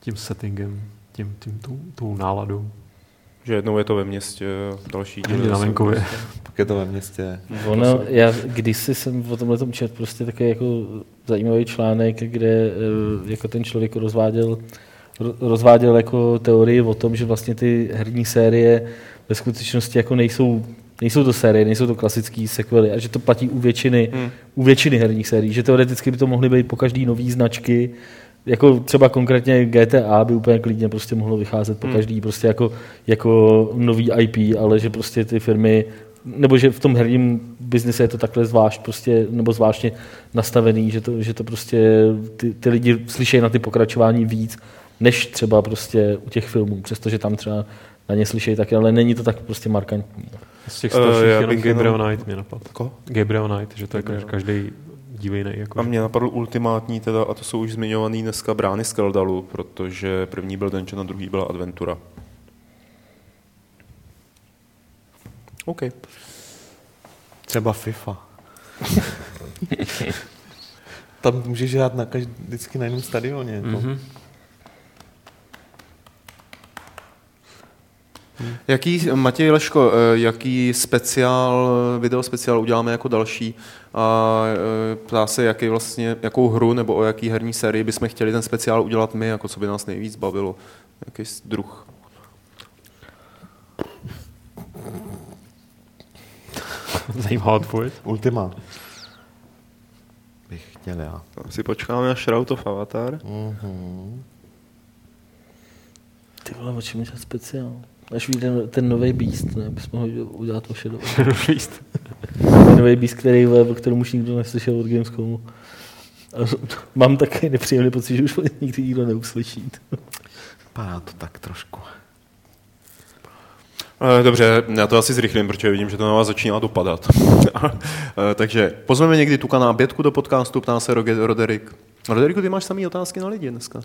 Tím settingem, tím, tím tou, tou náladou. Že jednou je to ve městě, další díl. Někde na venkově. [laughs] Pak je to ve městě. Ono, já kdysi jsem o tomhle tom čet prostě takový jako zajímavý článek, kde eh, jako ten člověk rozváděl, ro- rozváděl jako teorii o tom, že vlastně ty herní série ve skutečnosti jako nejsou, nejsou to série, nejsou to klasické sequely a že to platí u většiny, Hmm. u většiny herních sérií, že teoreticky by to mohly být po každý nový značky, jako třeba konkrétně GTA by úplně klidně prostě mohlo vycházet po Hmm. každý prostě jako, jako nový IP, ale že prostě ty firmy nebo že v tom herním biznise je to takhle zvlášť prostě, nebo zvláštně nastavený, že to, že to prostě ty, ty lidi slyšejí na ty pokračování víc, než třeba prostě u těch filmů, přestože tam třeba na ně slyšejí taky, ale není to tak prostě markantní. Z těch Eh, starších já jenom bych Gabriel jenom- Knight mě napadl. Ko? Gabriel Knight, že to je Gabriel. každý jiný. Jako, A mě napadl ultimátní teda, a to jsou už zmiňovaný dneska brány z Keldalu, protože první byl Dungeon a druhý byla Adventura. OK. Třeba FIFA. [laughs] Tam můžeš hrát na každý, vždycky na jiném stadioně. Mm-hmm. Mhm. Jaký, Matěj Leško, eh, jaký speciál, video speciál uděláme jako další a eh, ptá se, jaký vlastně, jakou hru nebo o jaký herní sérii bychom chtěli ten speciál udělat my, jako co by nás nejvíc bavilo. Jaký druh. [laughs] Zajímavá odpověď. Ultima. Bych chtěl já. Si počkáme na Shroud of Avatar. Mm-hmm. Ty vole, o čem je ten speciál? Až vyjde ten nový Beast, ne? Bychom mohli udělat o Shadow. [laughs] Beast. ten nový Beast, který, o kterém už nikdo neslyšel od Gamescomu. A [laughs] mám také nepříjemný pocit, že už nikdy nikdo neuslyší. [laughs] Vypadá to tak trošku. Eh, Dobře, já to asi zrychlím, protože vidím, že to na vás začíná dopadat. Eh, Takže pozveme někdy Tuka na Bětku do podcastu, ptá se Roderick. Roderiku, ty máš samý otázky na lidi dneska.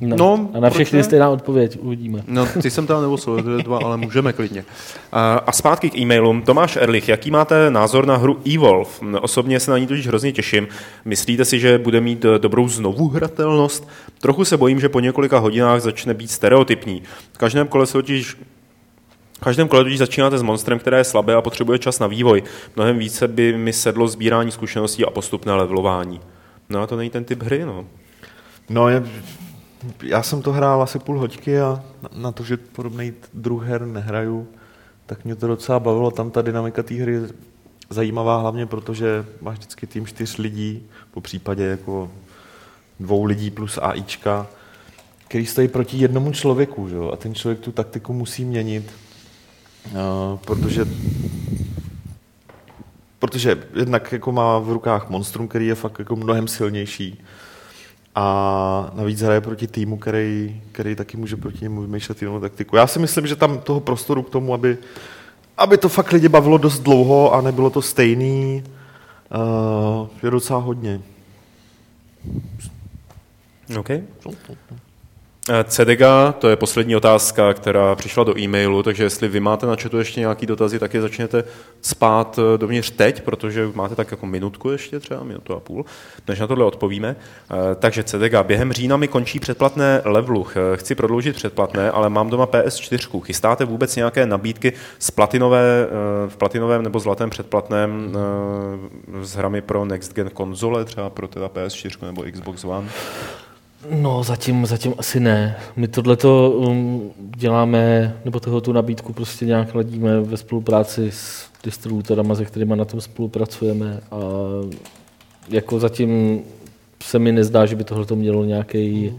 No, No, a na všechny ne? stejná odpověď, uvidíme. No, ty jsem tam neoslovil, je dva, ale můžeme klidně. A, a zpátky k e-mailům. Tomáš Erlich, jaký máte názor na hru Evolve? Osobně se na ní totiž hrozně těším. Myslíte si, že bude mít eh, dobrou znovuhratelnost? Trochu se bojím, že po několika hodinách začne být stereotypní. V každém kole se totiž v každém kole totiž začínáte s monstrem, které je slabé a potřebuje čas na vývoj. Mnohem více by mi sedlo sbírání zkušeností a postupné levelování. No a to není ten typ hry, no. No, je, já jsem to hrál asi půl hoďky a na, na to, že podobný druh her nehraju, tak mě to docela bavilo. Tam ta dynamika té hry je zajímavá hlavně, protože máš vždycky tým čtyř lidí, po případě jako dvou lidí plus AIčka, který stojí proti jednomu člověku, že jo? a ten člověk tu taktiku musí měnit, uh, protože protože jednak jako má v rukách monstrum, který je fakt jako mnohem silnější a navíc hraje proti týmu, který, který taky může proti němu vymýšlet jinou taktiku. Já si myslím, že tam toho prostoru k tomu, aby, aby to fakt lidi bavilo dost dlouho a nebylo to stejný, uh, je docela hodně. OK. Eh, CDGA, to je poslední otázka, která přišla do e-mailu, takže jestli vy máte na chatu ještě nějaký dotazy, tak je začněte spát eh, dovnitř teď, protože máte tak jako minutku ještě třeba, minutu a půl, než na tohle odpovíme. Eh, Takže CDGA, během října mi končí předplatné levelu. Eh, Chci prodloužit předplatné, ale mám doma PS4. Chystáte vůbec nějaké nabídky z platinové, v platinovém nebo zlatém předplatném s hrami pro next gen konzole, třeba pro teda PS4 nebo Xbox One? No, zatím, zatím asi ne. My tohleto um, děláme, nebo tohle tu nabídku prostě nějak ladíme ve spolupráci s distributorama, se kterými na tom spolupracujeme a jako zatím se mi nezdá, že by tohle to mělo nějaký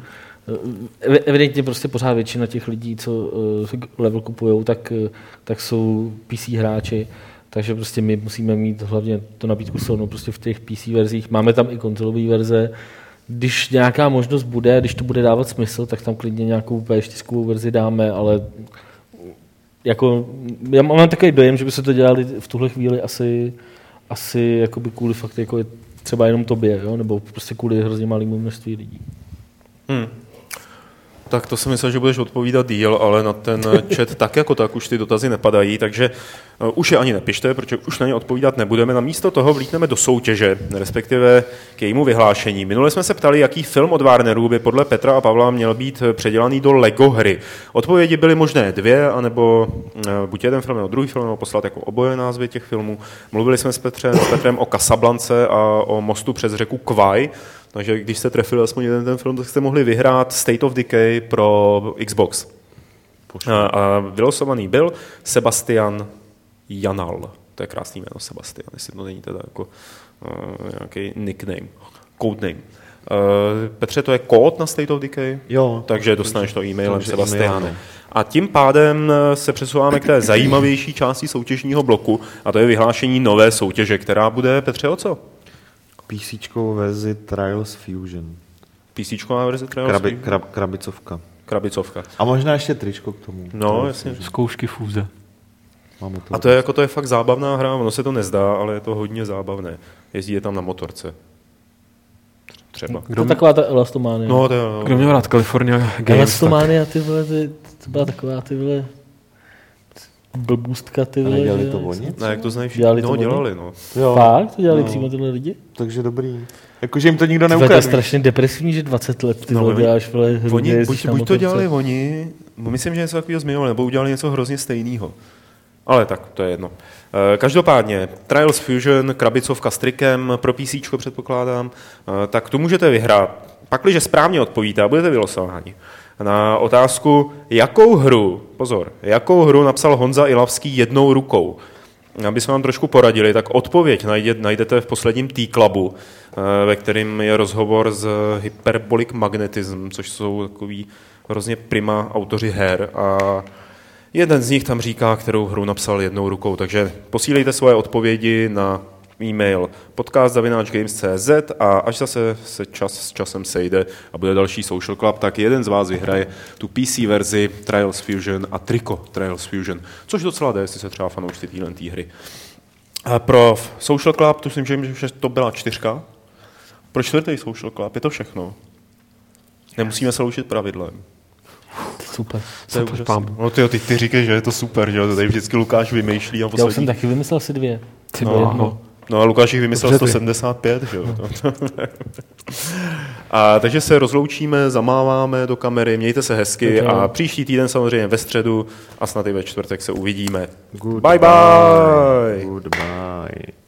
Ev- Evidentně prostě pořád většina těch lidí, co uh, level kupují, tak, uh, tak jsou PC hráči, takže prostě my musíme mít hlavně tu nabídku silnou prostě v těch PC verzích. Máme tam i konzolové verze, když nějaká možnost bude, když to bude dávat smysl, tak tam klidně nějakou P4 verzi dáme, ale jako, já mám takový dojem, že by se to dělali v tuhle chvíli asi, asi jakoby kvůli fakt jako třeba jenom tobě, jo? nebo prostě kvůli hrozně malému množství lidí. Hmm. Tak to jsem myslel, že budeš odpovídat díl, ale na ten [laughs] chat tak jako tak už ty dotazy nepadají, takže uh, už je ani nepište, protože už na ně odpovídat nebudeme. Na místo toho vlítneme do soutěže, respektive k jejímu vyhlášení. Minule jsme se ptali, jaký film od Warnerů by podle Petra a Pavla měl být předělaný do Lego hry. Odpovědi byly možné dvě, anebo uh, buď jeden film nebo druhý film, nebo poslat jako oboje názvy těch filmů. Mluvili jsme s Petrem, s Petrem o Casablance a o mostu přes řeku Kwai, takže když jste trefili aspoň jeden ten film, tak jste mohli vyhrát State of Decay pro Xbox. A, a vylosovaný byl Sebastian Janal. To je krásný jméno Sebastian, jestli to není teda jako uh, nějaký nickname, codename. Uh, Petře, to je kód na State of Decay? Jo. Takže dostaneš to e-mailem e-mailem. A tím pádem eh, se přesouváme k té [clears throat] zajímavější části soutěžního bloku, a to je vyhlášení nové soutěže, která bude, Petře, o co? PC verzi Trials Fusion. PC verze Trials Krabi, Fusion? krab, krabicovka. Krabicovka. A možná ještě tričko k tomu. No, Trials jasně. Fusion. Zkoušky fůze. Mám u toho A to je jako to je fakt zábavná hra, ono se to nezdá, ale je to hodně zábavné. Jezdí je tam na motorce. Třeba. To je taková ta elastománie. No, to je, no. Kdo měl rád California Games, tak elastománie, ty vole, ty, to byla taková ty vole blbůstka, ty vole. nedělali že- to oni? Ne, jak to znají všichni? Dělali to no, oni? dělali, no. Jo. Fakt? To dělali No. přímo tyhle lidi? Takže dobrý. Jakože jim to nikdo vole, to je neukradl. strašně depresivní, že 20 let ty No, vole děláš vole Oni, buď, buď to dělali oni, no, myslím, že něco takového změnilo, nebo udělali něco hrozně stejného. Ale tak, to je jedno. Eh, Každopádně, Trials Fusion, krabicovka s trikem, pro PC předpokládám, eh, tak tu můžete vyhrát. Pakliže správně odpovíte a budete vylosováni na otázku, jakou hru, pozor, jakou hru napsal Honza Ilavský jednou rukou. Aby jsme vám trošku poradili, tak odpověď najde, najdete v posledním T-Clubu, eh, ve kterém je rozhovor s Hyperbolic Magnetism, což jsou takový hrozně prima autoři her a Jeden z nich tam říká, kterou hru napsal jednou rukou, takže posílejte svoje odpovědi na e-mail podcast.games.cz a až zase se čas s časem sejde a bude další Social Club, tak jeden z vás vyhraje tu PC verzi Trials Fusion a triko Trials Fusion, což docela jde, jestli se třeba fanoušci téhle hry. A pro Social Club, to si myslím, že to byla čtyřka. Pro čtvrtý Social Club je to všechno. Nemusíme se loučit pravidlem. Super. To je Super. No ty, ty, ty říkej, že je to super, že jo, to tady vždycky Lukáš vymýšlí a Já už poslední. jsem taky vymyslel asi dvě. Třeba No, jedno. No a Lukáš jich vymyslel Dobře ty. 175, že jo. [laughs] a, takže se rozloučíme, zamáváme do kamery, mějte se hezky Dobře. a příští týden samozřejmě ve středu a snad i ve čtvrtek se uvidíme. Goodbye. Bye bye! Goodbye.